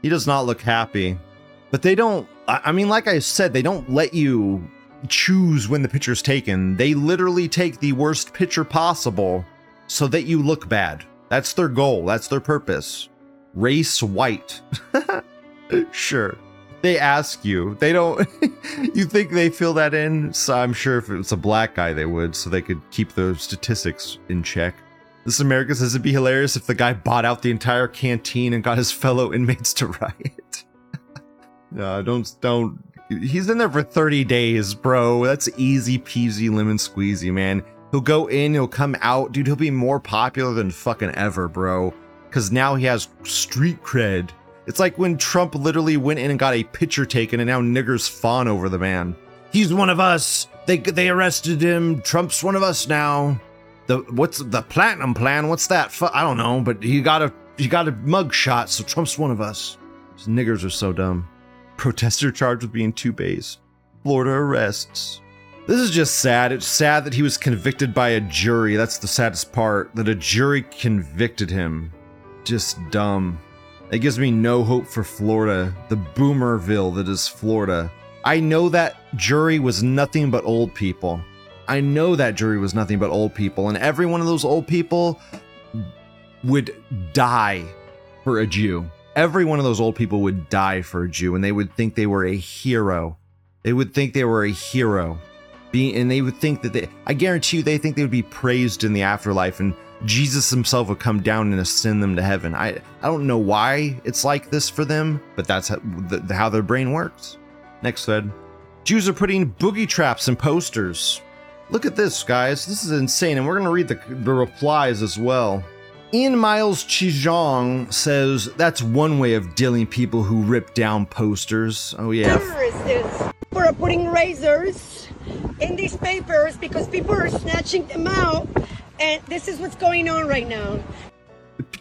He does not look happy. But they don't, I mean, like I said, they don't let you choose when the picture's taken. They literally take the worst picture possible so that you look bad. That's their goal. That's their purpose. Race white. sure. They ask you. They don't. you think they fill that in? So I'm sure if it was a black guy, they would, so they could keep the statistics in check. This America says it'd be hilarious if the guy bought out the entire canteen and got his fellow inmates to riot. no, don't, don't. He's in there for 30 days, bro. That's easy peasy lemon squeezy, man. He'll go in, he'll come out, dude. He'll be more popular than fucking ever, bro. Because now he has street cred. It's like when Trump literally went in and got a picture taken, and now niggers fawn over the man. He's one of us. They they arrested him. Trump's one of us now. The what's the platinum plan? What's that? I don't know, but he got a he got a mug shot, so Trump's one of us. These niggers are so dumb. Protester charged with being two base. Florida arrests. This is just sad. It's sad that he was convicted by a jury. That's the saddest part. That a jury convicted him. Just dumb. It gives me no hope for Florida, the boomerville that is Florida. I know that jury was nothing but old people. I know that jury was nothing but old people, and every one of those old people would die for a Jew. Every one of those old people would die for a Jew, and they would think they were a hero. They would think they were a hero. Being, and they would think that they, I guarantee you, they think they would be praised in the afterlife, and Jesus himself would come down and ascend them to heaven. I, I don't know why it's like this for them, but that's how, the, how their brain works. Next thread. Jews are putting boogie traps in posters. Look at this, guys. This is insane. And we're going to read the, the replies as well. Ian Miles Cheong says that's one way of dealing people who rip down posters. Oh, yeah. Terrorists are putting razors in these papers because people are snatching them out, and this is what's going on right now.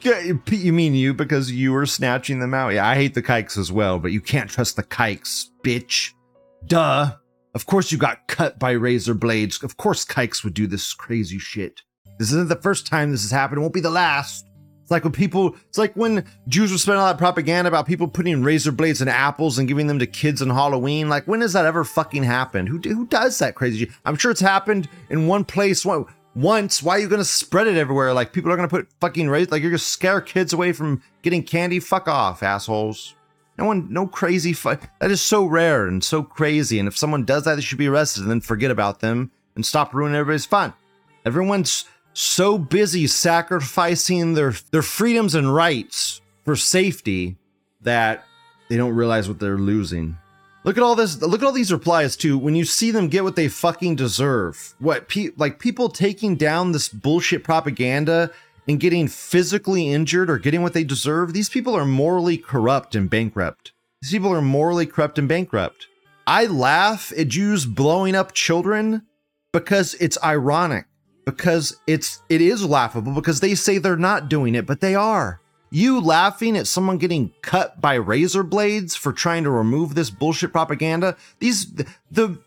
You mean you because you were snatching them out? Yeah, I hate the kikes as well, but you can't trust the kikes, bitch. Duh. Of course you got cut by razor blades. Of course kikes would do this crazy shit. This isn't the first time this has happened. It won't be the last. It's like when people, it's like when Jews were spending all that propaganda about people putting razor blades in apples and giving them to kids on Halloween. Like, when has that ever fucking happened? Who, who does that crazy shit? I'm sure it's happened in one place one- once. Why are you to spread it everywhere? Like, people are to put fucking razor, like, you're to scare kids away from getting candy? Fuck off, assholes. No one, no crazy. That is so rare and so crazy. And if someone does that, they should be arrested and then forget about them and stop ruining everybody's fun. Everyone's so busy sacrificing their their freedoms and rights for safety that they don't realize what they're losing. Look at all this. Look at all these replies too. When you see them get what they fucking deserve, what pe- like people taking down this bullshit propaganda and getting physically injured or getting what they deserve. These people are morally corrupt and bankrupt. These people are morally corrupt and bankrupt. I laugh at Jews blowing up children because it's ironic. Because it's it is laughable because they say they're not doing it, but they are. You laughing at someone getting cut by razor blades for trying to remove this bullshit propaganda? These the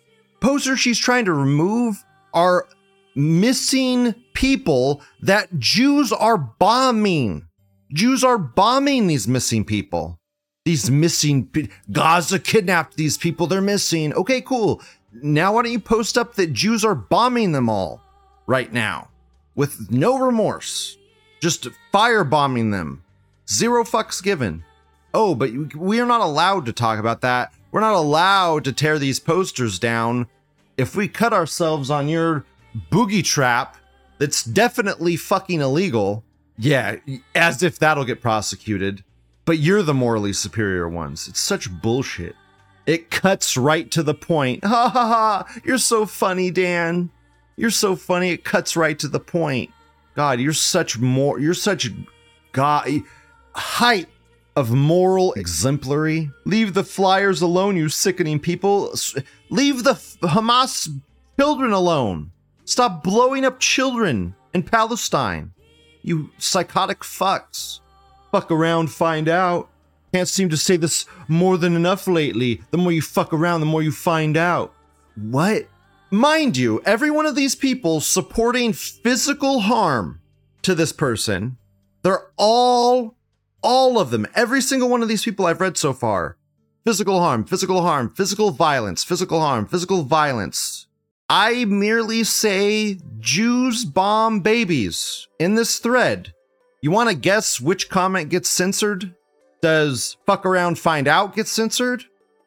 posters she's trying to remove are missing people that Jews are bombing. Jews are bombing these missing people. These missing Gaza kidnapped these people. They're missing. Okay, cool. Now why don't you post up that Jews are bombing them all right now with no remorse, just firebombing them, zero fucks given. Oh, but we are not allowed to talk about that. We're not allowed to tear these posters down. If we cut ourselves on your boogie trap, that's definitely fucking illegal. Yeah, as if that'll get prosecuted. But you're the morally superior ones. It's such bullshit. It cuts right to the point. Ha ha ha! You're so funny, Dan. You're so funny. It cuts right to the point. God, you're such more. You're such God height of moral exemplary. Leave the flyers alone, you sickening people. Leave the Hamas children alone. Stop blowing up children in Palestine. You psychotic fucks. Fuck around, find out. Can't seem to say this more than enough lately. The more you fuck around, the more you find out. What? Mind you, every one of these people supporting physical harm to this person, they're all, all of them, every single one of these people I've read so far. Physical harm, physical harm, physical violence, physical harm, physical violence. I merely say Jews bomb babies in this thread. You want to guess which comment gets censored? Does fuck around find out get censored?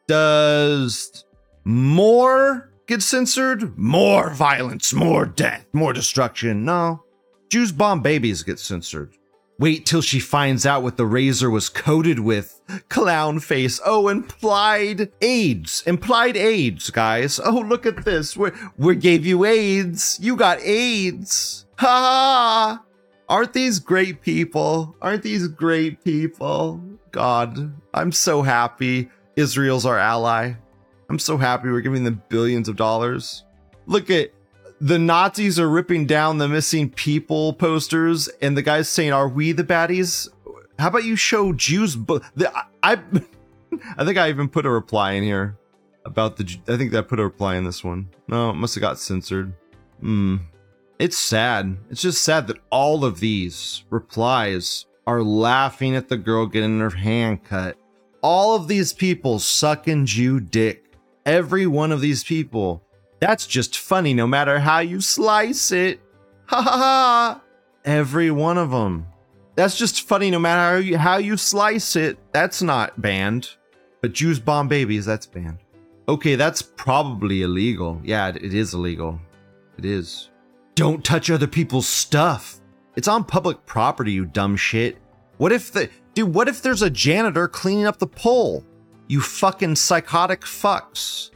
Does more get censored? More violence, more death, more destruction. No. Jews bomb babies get censored. Wait till she finds out what the razor was coated with. Clown face. Oh, implied AIDS. Implied AIDS, guys. Oh, look at this. We we gave you AIDS. You got AIDS. Ha ha. Aren't these great people? Aren't these great people? God, I'm so happy Israel's our ally. I'm so happy we're giving them billions of dollars. Look at the Nazis are ripping down the missing people posters, and the guy's saying, "Are we the baddies?" How about you show Jews? Bu- the, I, I, I think I even put a reply in here about the. I think I put a reply in this one. No, it must have got censored. Hmm. It's sad. It's just sad that all of these replies are laughing at the girl getting her hand cut. All of these people sucking Jew dick. Every one of these people. That's just funny no matter how you slice it. Ha ha ha. Every one of them. That's just funny no matter how you, how you slice it. That's not banned. But Jews bomb babies, that's banned. Okay, that's probably illegal. Yeah, it- it is illegal. It is. Don't touch other people's stuff. It's on public property, you dumb shit. What if the dude, what if there's a janitor cleaning up the pole? You fucking psychotic fucks.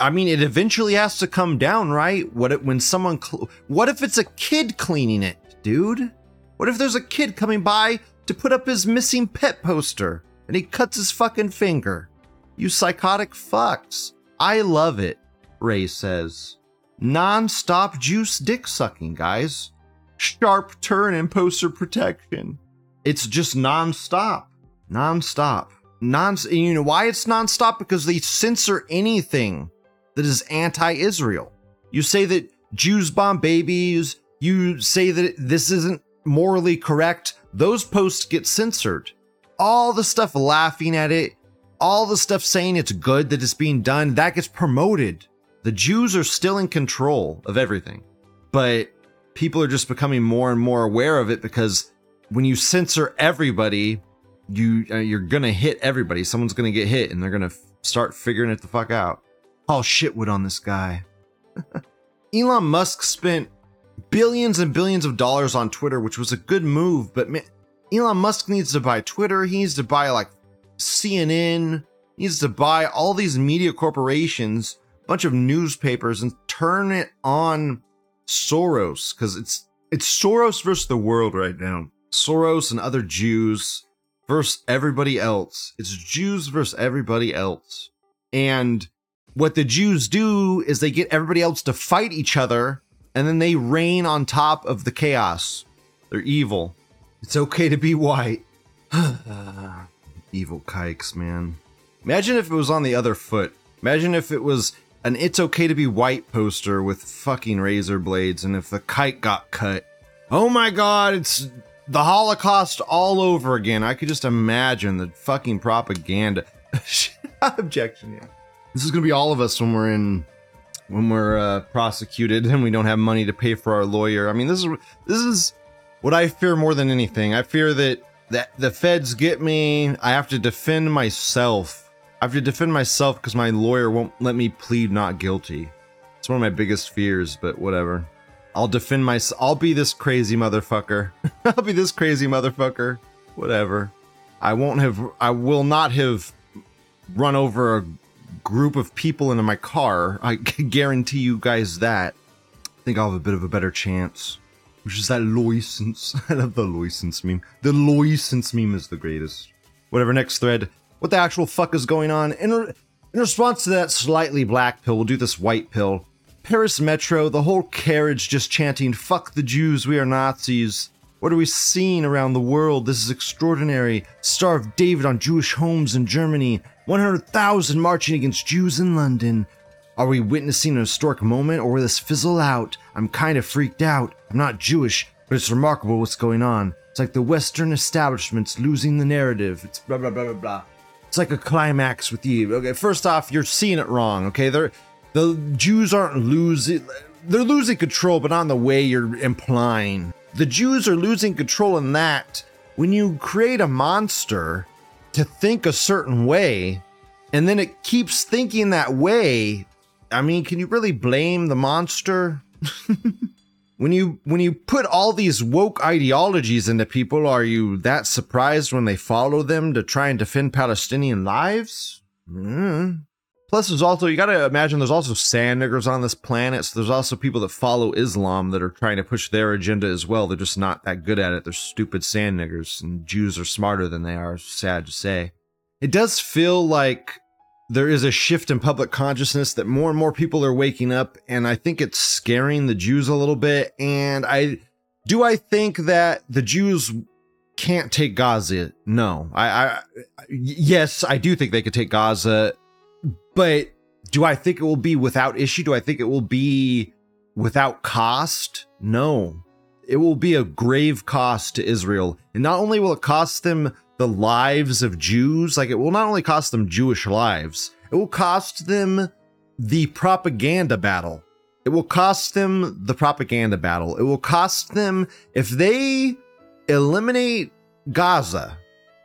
I mean, it eventually has to come down, right? What if when someone cl- what if it's a kid cleaning it, dude? What if there's a kid coming by to put up his missing pet poster and he cuts his fucking finger? You psychotic fucks. I love it, Ray says. Non-stop juice dick sucking, guys. Sharp turn in poster protection. It's just non-stop. Non-stop. Non you know why it's non-stop? Because they censor anything that is anti-Israel. You say that Jews bomb babies, you say that this isn't morally correct, those posts get censored. All the stuff laughing at it, all the stuff saying it's good that it's being done, that gets promoted. The Jews are still in control of everything. But people are just becoming more and more aware of it because when you censor everybody, you uh, you're gonna hit everybody. Someone's gonna get hit, and they're gonna f- start figuring it the fuck out. Paul Shitwood on this guy. Elon Musk spent billions and billions of dollars on Twitter, which was a good move, but man, Elon Musk needs to buy Twitter. He needs to buy like CNN. He needs to buy all these media corporations, a bunch of newspapers, and turn it on Soros because it's it's Soros versus the world right now. Soros and other Jews versus everybody else. It's Jews versus everybody else. And what the Jews do is they get everybody else to fight each other and then they reign on top of the chaos. They're evil. It's okay to be white. evil kikes, man. Imagine if it was on the other foot. Imagine if it was an It's Okay to Be White poster with fucking razor blades and if the kite got cut. Oh my god, it's the Holocaust all over again. I could just imagine the fucking propaganda. Objection, yeah. This is gonna be all of us when we're in when we're uh, prosecuted and we don't have money to pay for our lawyer. I mean, this is this is what I fear more than anything. I fear that that the feds get me. I have to defend myself. I have to defend myself because my lawyer won't let me plead not guilty. It's one of my biggest fears, but whatever. I'll defend myself. I'll be this crazy motherfucker. I'll be this crazy motherfucker. Whatever. I won't have. I will not have run over a group of people into my car. I guarantee you guys that. I think I'll have a bit of a better chance. Which is that license. I love the license meme. The license meme is the greatest. Whatever, next thread. What the actual fuck is going on? In, re- in response to that slightly black pill, we'll do this white pill. Paris Metro, the whole carriage just chanting, fuck the Jews, we are Nazis. What are we seeing around the world? This is extraordinary. Star of David on Jewish homes in Germany. 100,000 marching against Jews in London. Are we witnessing a historic moment or will this fizzle out? I'm kind of freaked out. I'm not Jewish, but it's remarkable what's going on. It's like the Western establishment's losing the narrative. It's blah blah blah blah blah. It's like a climax with you. Okay, first off, you're seeing it wrong. Okay, they're the Jews aren't losing. They're losing control, but not in the way you're implying. The Jews are losing control in that when you create a monster to think a certain way, and then it keeps thinking that way. I mean, can you really blame the monster? when you when you put all these woke ideologies into people, are you that surprised when they follow them to try and defend Palestinian lives? Mm. Plus, there's also you got to imagine there's also sand niggers on this planet. So there's also people that follow Islam that are trying to push their agenda as well. They're just not that good at it. They're stupid sand niggers, and Jews are smarter than they are. Sad to say. It does feel like there is a shift in public consciousness that more and more people are waking up, and I think it's scaring the Jews a little bit. And I do I think that the Jews can't take Gaza? No, I, I yes, I do think they could take Gaza, but do I think it will be without issue? Do I think it will be without cost? No. It will be a grave cost to Israel. And not only will it cost them the lives of Jews, like it will not only cost them Jewish lives, it will cost them the propaganda battle. It will cost them the propaganda battle. It will cost them if they eliminate Gaza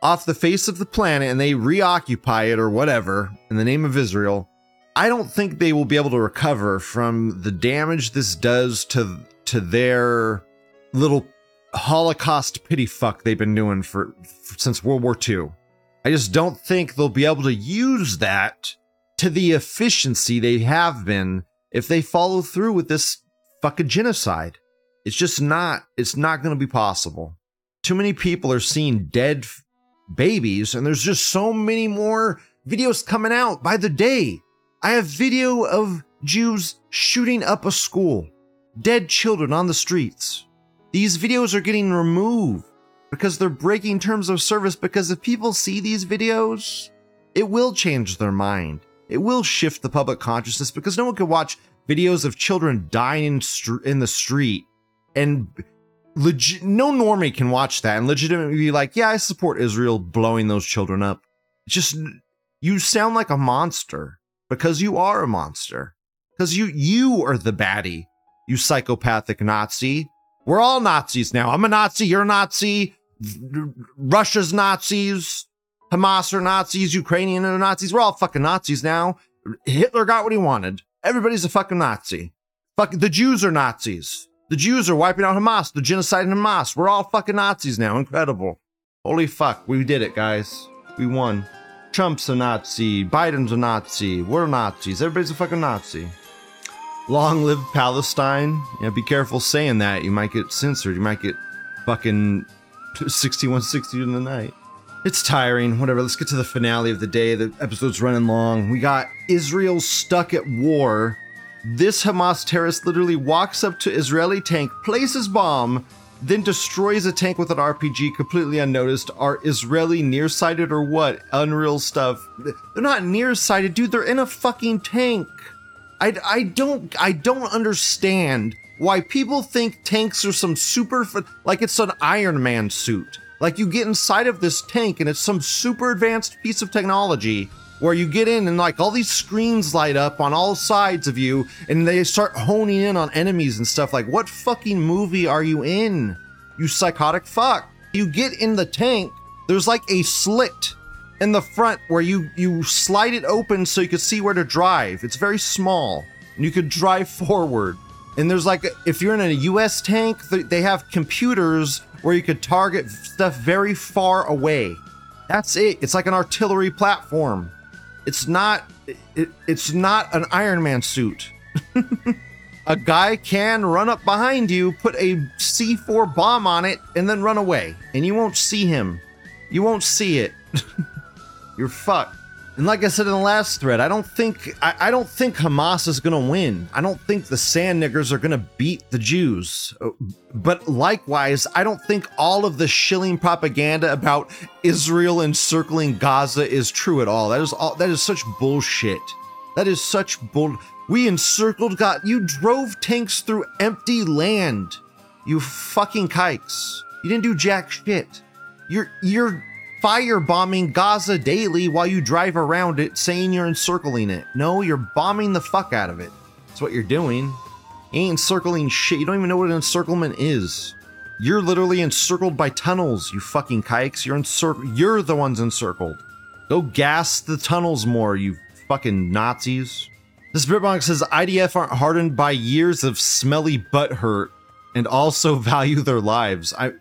off the face of the planet and they reoccupy it or whatever in the name of Israel, I don't think they will be able to recover from the damage this does to to their little Holocaust pity fuck they've been doing for, for since World War II. I just don't think they'll be able to use that to the efficiency they have been if they follow through with this fucking genocide. It's just not. It's not going to be possible. Too many people are seeing dead babies, and there's just so many more videos coming out by the day. I have video of Jews shooting up a school, dead children on the streets. These videos are getting removed because they're breaking terms of service. Because if people see these videos, it will change their mind. It will shift the public consciousness because no one can watch videos of children dying in, str- in the street and legit no normie can watch that and legitimately be like, yeah, I support Israel blowing those children up. Just you sound like a monster because you are a monster. Because you you are the baddie, you psychopathic Nazi. We're all Nazis now. I'm a Nazi, you're a Nazi. Russia's Nazis, Hamas are Nazis, Ukrainian are Nazis. We're all fucking Nazis now. Hitler got what he wanted. Everybody's a fucking Nazi. Fuck the Jews are Nazis. The Jews are wiping out Hamas. The genocide in Hamas. We're all fucking Nazis now. Incredible. Holy fuck, we did it, guys. We won. Trump's a Nazi. Biden's a Nazi. We're Nazis. Everybody's a fucking Nazi. Long live Palestine. Yeah, be careful saying that. You might get censored. You might get fucking 6160 in the night. It's tiring. Whatever. Let's get to the finale of the day. The episode's running long. We got Israel stuck at war. This Hamas terrorist literally walks up to Israeli tank, places bomb, then destroys a tank with an RPG completely unnoticed. Are Israeli nearsighted or what? Unreal stuff. They're not nearsighted, dude. They're in a fucking tank. I, I don't I don't understand why people think tanks are some super like it's an Iron Man suit. Like you get inside of this tank and it's some super advanced piece of technology where you get in and like all these screens light up on all sides of you and they start honing in on enemies and stuff like what fucking movie are you in? You psychotic fuck. You get in the tank, there's like a slit in the front where you you slide it open so you can see where to drive. It's very small and you could drive forward. And there's like if you're in a US tank, they have computers where you could target stuff very far away. That's it. It's like an artillery platform. It's not it, it's not an Iron Man suit. a guy can run up behind you, put a C4 bomb on it, and then run away. And you won't see him. You won't see it. You're fucked. And like I said in the last thread, I don't think I, I don't think Hamas is gonna win. I don't think the sand niggers are gonna beat the Jews. Uh, But likewise, I don't think all of the shilling propaganda about Israel encircling Gaza is true at all. That is all that is such bullshit. That is such bull. We encircled God. You drove tanks through empty land. You fucking kikes. You didn't do jack shit. You're you're firebombing Gaza daily while you drive around it saying you're encircling it. No, you're bombing the fuck out of it. That's what you're doing. You ain't encircling shit. You don't even know what an encirclement is. You're literally encircled by tunnels, you fucking kikes. You're encircled. You're the ones encircled. Go gas the tunnels more, you fucking Nazis. This Britbox says IDF aren't hardened by years of smelly butt hurt and also value their lives. I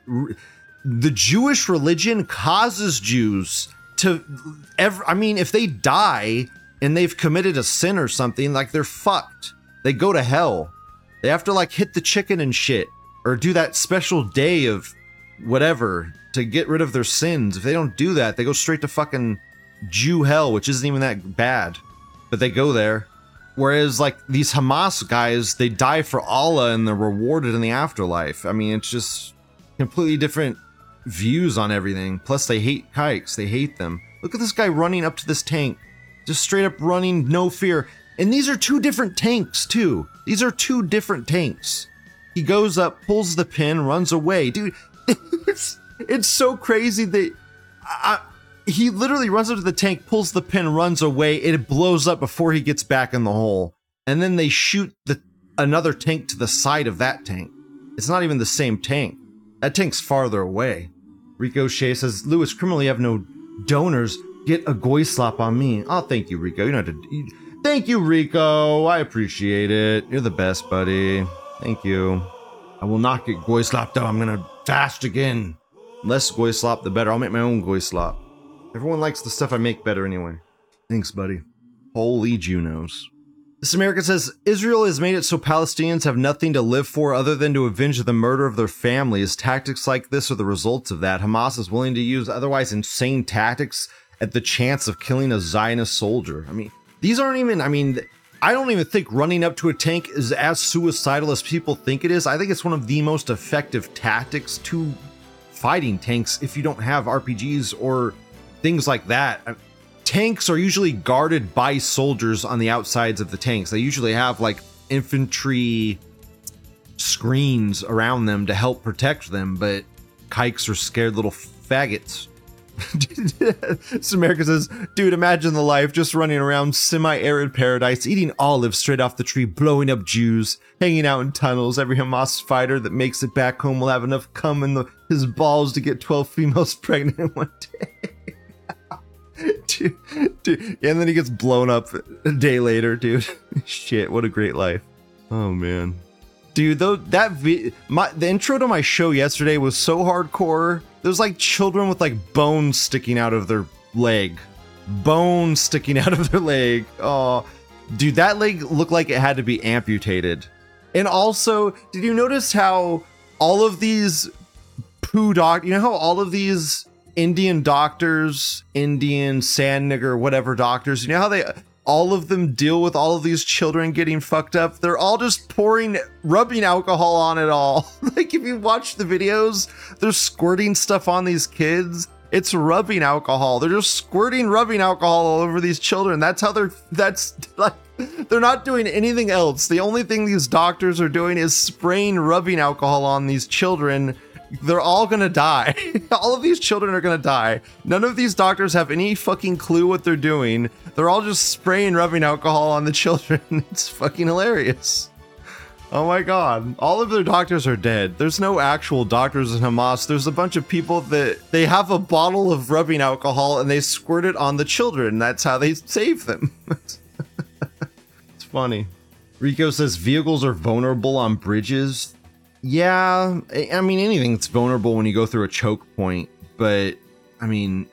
the Jewish religion causes Jews to ever I mean if they die and they've committed a sin or something like they're fucked. They go to hell. They have to like hit the chicken and shit or do that special day of whatever to get rid of their sins. If they don't do that, they go straight to fucking Jew hell, which isn't even that bad. But they go there. Whereas like these Hamas guys, they die for Allah and they're rewarded in the afterlife. I mean, it's just completely different views on everything. Plus, they hate kikes. They hate them. Look at this guy running up to this tank, just straight up running, no fear. And these are two different tanks too. These are two different tanks. He goes up, pulls the pin, runs away, dude. It's it's so crazy that I, he literally runs up to the tank, pulls the pin, runs away. It blows up before he gets back in the hole, and then they shoot the another tank to the side of that tank. It's not even the same tank. That tank's farther away. Rico Shea says, Lewis, criminally have no donors. Get a goy slop on me. Oh, thank you, Rico. You know to. you- Thank you, Rico. I appreciate it. You're the best, buddy. Thank you. I will not get goy slop though. I'm gonna fast again. Less goy slop, the better. I'll make my own goy slop. Everyone likes the stuff I make better anyway. Thanks, buddy. Holy Junos. This American says Israel has made it so Palestinians have nothing to live for other than to avenge the murder of their families. Tactics like this are the results of that. Hamas is willing to use otherwise insane tactics at the chance of killing a Zionist soldier. I mean, these aren't even, I mean, I don't even think running up to a tank is as suicidal as people think it is. I think it's one of the most effective tactics to fighting tanks if you don't have RPGs or things like that. Tanks are usually guarded by soldiers on the outsides of the tanks. They usually have like infantry screens around them to help protect them, but kikes are scared little faggots. America says, dude, imagine the life just running around semi arid paradise, eating olives straight off the tree, blowing up Jews, hanging out in tunnels. Every Hamas fighter that makes it back home will have enough cum in the, his balls to get 12 females pregnant in one day. dude, dude. And then he gets blown up a day later, dude. Shit, what a great life. Oh man. Dude, though that vi- my the intro to my show yesterday was so hardcore. There's like children with like bones sticking out of their leg. Bones sticking out of their leg. Oh, dude, that leg looked like it had to be amputated. And also, did you notice how all of these poo doc, you know how all of these Indian doctors, Indian sand nigger, whatever doctors, you know how they all of them deal with all of these children getting fucked up? They're all just pouring rubbing alcohol on it all. like if you watch the videos, they're squirting stuff on these kids. It's rubbing alcohol. They're just squirting rubbing alcohol all over these children. That's how they're that's like they're not doing anything else. The only thing these doctors are doing is spraying rubbing alcohol on these children. They're all gonna die. all of these children are gonna die. None of these doctors have any fucking clue what they're doing. They're all just spraying rubbing alcohol on the children. It's fucking hilarious. Oh my god. All of their doctors are dead. There's no actual doctors in Hamas. There's a bunch of people that they have a bottle of rubbing alcohol and they squirt it on the children. That's how they save them. it's funny. Rico says vehicles are vulnerable on bridges. Yeah, I mean anything's vulnerable when you go through a choke point, but I mean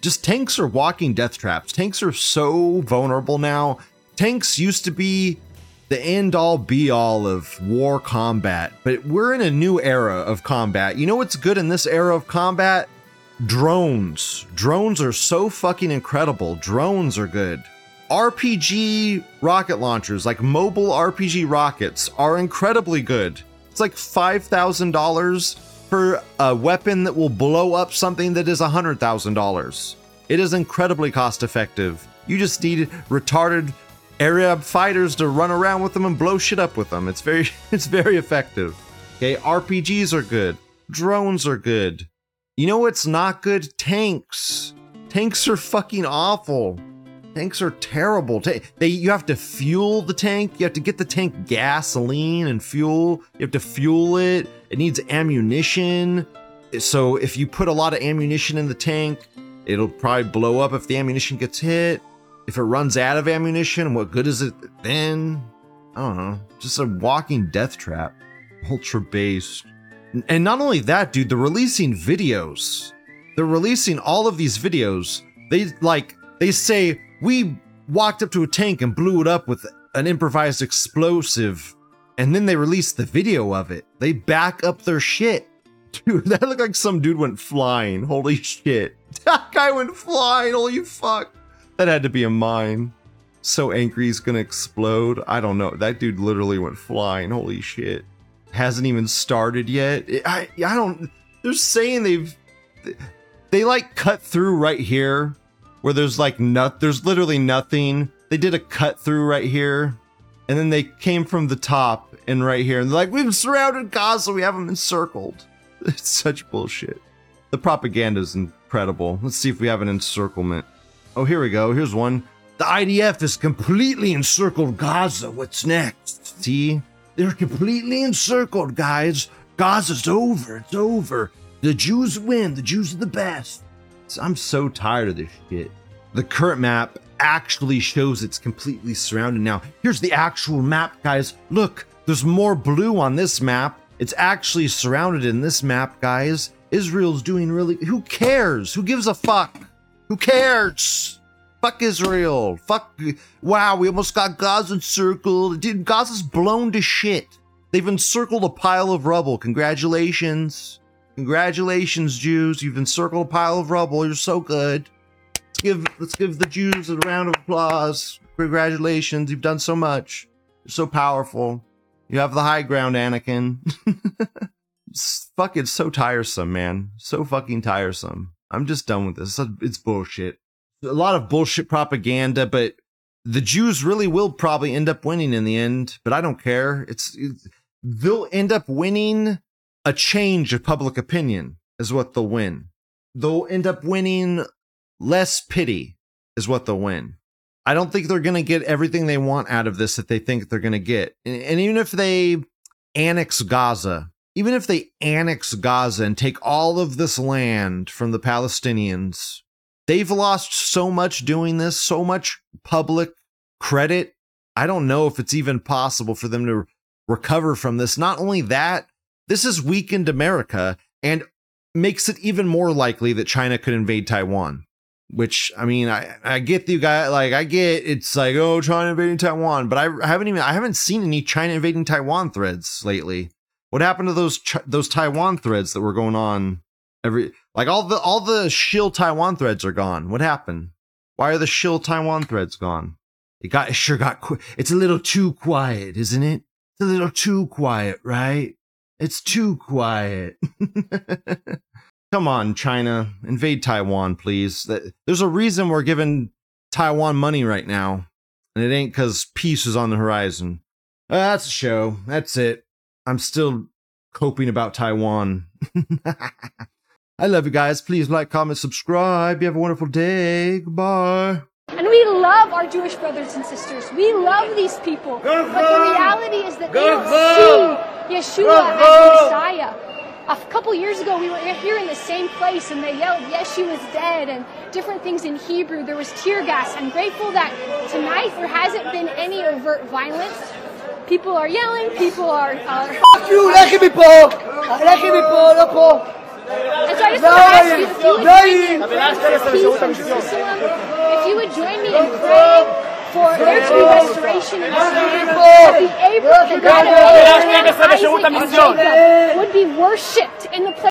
just tanks are walking death traps. Tanks are so vulnerable now. Tanks used to be the end all be all of war combat, but we're in a new era of combat. You know what's good in this era of combat? Drones. Drones are so fucking incredible. Drones are good. RPG rocket launchers, like mobile RPG rockets, are incredibly good. It's like $5,000 for a uh, weapon that will blow up something that is $100,000. It is incredibly cost effective. You just need retarded Arab fighters to run around with them and blow shit up with them. It's very it's very effective. Okay, RPGs are good. Drones are good. You know what's not good? Tanks. Tanks are fucking awful. Tanks are terrible. Ta- They you have to fuel the tank. You have to get the tank gasoline and fuel. You have to fuel it. It needs ammunition. So if you put a lot of ammunition in the tank, it'll probably blow up if the ammunition gets hit. If it runs out of ammunition, what good is it then? I don't know. Just a walking death trap. Ultra based. And not only that, dude, they're releasing videos. They're releasing all of these videos. They like they say we walked up to a tank and blew it up with an improvised explosive, and then they released the video of it. They back up their shit. Dude, that looked like some dude went flying. Holy shit. That guy went flying. Holy fuck. That had to be a mine. So angry he's gonna explode. I don't know. That dude literally went flying. Holy shit. Hasn't even started yet. I I don't. They're saying they've they like cut through right here where there's like not there's literally nothing. They did a cut through right here, and then they came from the top and right here, and they're like, we've surrounded Gaza, we have them encircled. It's such bullshit. The propaganda is incredible. Let's see if we have an encirclement. Oh, here we go. Here's one. The IDF has completely encircled Gaza. What's next? See? They're completely encircled, guys. Gaza's over. It's over. The Jews win. The Jews are the best. I'm so tired of this shit. The current map actually shows it's completely surrounded now. Here's the actual map, guys. Look, there's more blue on this map. It's actually surrounded in this map, guys. Israel's doing really. Who cares? Who gives a fuck? Who cares? Fuck Israel. Fuck. Wow, we almost got Gaza encircled. Dude, Gaza's blown to shit. They've encircled a pile of rubble. Congratulations. Congratulations, Jews. You've encircled a pile of rubble. You're so good. Let's give let's give the Jews a round of applause. Congratulations. You've done so much. You're so powerful. You have the high ground, Anakin. It's fucking so tiresome, man. So fucking tiresome. I'm just done with this. It's bullshit. A lot of bullshit propaganda, but the Jews really will probably end up winning in the end, but I don't care. It's, it's they'll end up winning a change of public opinion is what they'll win. They'll end up winning less pity is what they'll win. I don't think they're going to get everything they want out of this that they think they're going to get. And, and even if they annex Gaza, even if they annex Gaza and take all of this land from the Palestinians, they've lost so much doing this, so much public credit. I don't know if it's even possible for them to recover from this. Not only that, this has weakened America and makes it even more likely that China could invade Taiwan. Which I mean, I, I get you guys like I get it's like oh China invading Taiwan, but I haven't even I haven't seen any China invading Taiwan threads lately. What happened to those those Taiwan threads that were going on every like all the all the shill Taiwan threads are gone. What happened? Why are the shill Taiwan threads gone? It got it sure got qu- it's a little too quiet, isn't it? It's a little too quiet, right? It's too quiet. Come on, China, invade Taiwan, please. There's a reason we're giving Taiwan money right now, and it ain't because peace is on the horizon. Uh, that's a show. That's it. I'm still coping about Taiwan. I love you guys. Please like, comment, subscribe. You have a wonderful day. Goodbye. And we love our Jewish brothers and sisters. We love these people. But the reality is that they don't see Yeshua as the Messiah. A couple years ago, we were here in the same place and they yelled, Yeshua is dead, and different things in Hebrew. There was tear gas. I'm grateful that tonight there hasn't been any overt violence. People are yelling, people are. are and so I just no, ask you, if you would join me, if you would join me in praying for there to be restoration in this land, that the Abraham, the God of Abraham, Isaac, and Jacob would be worshipped in the place.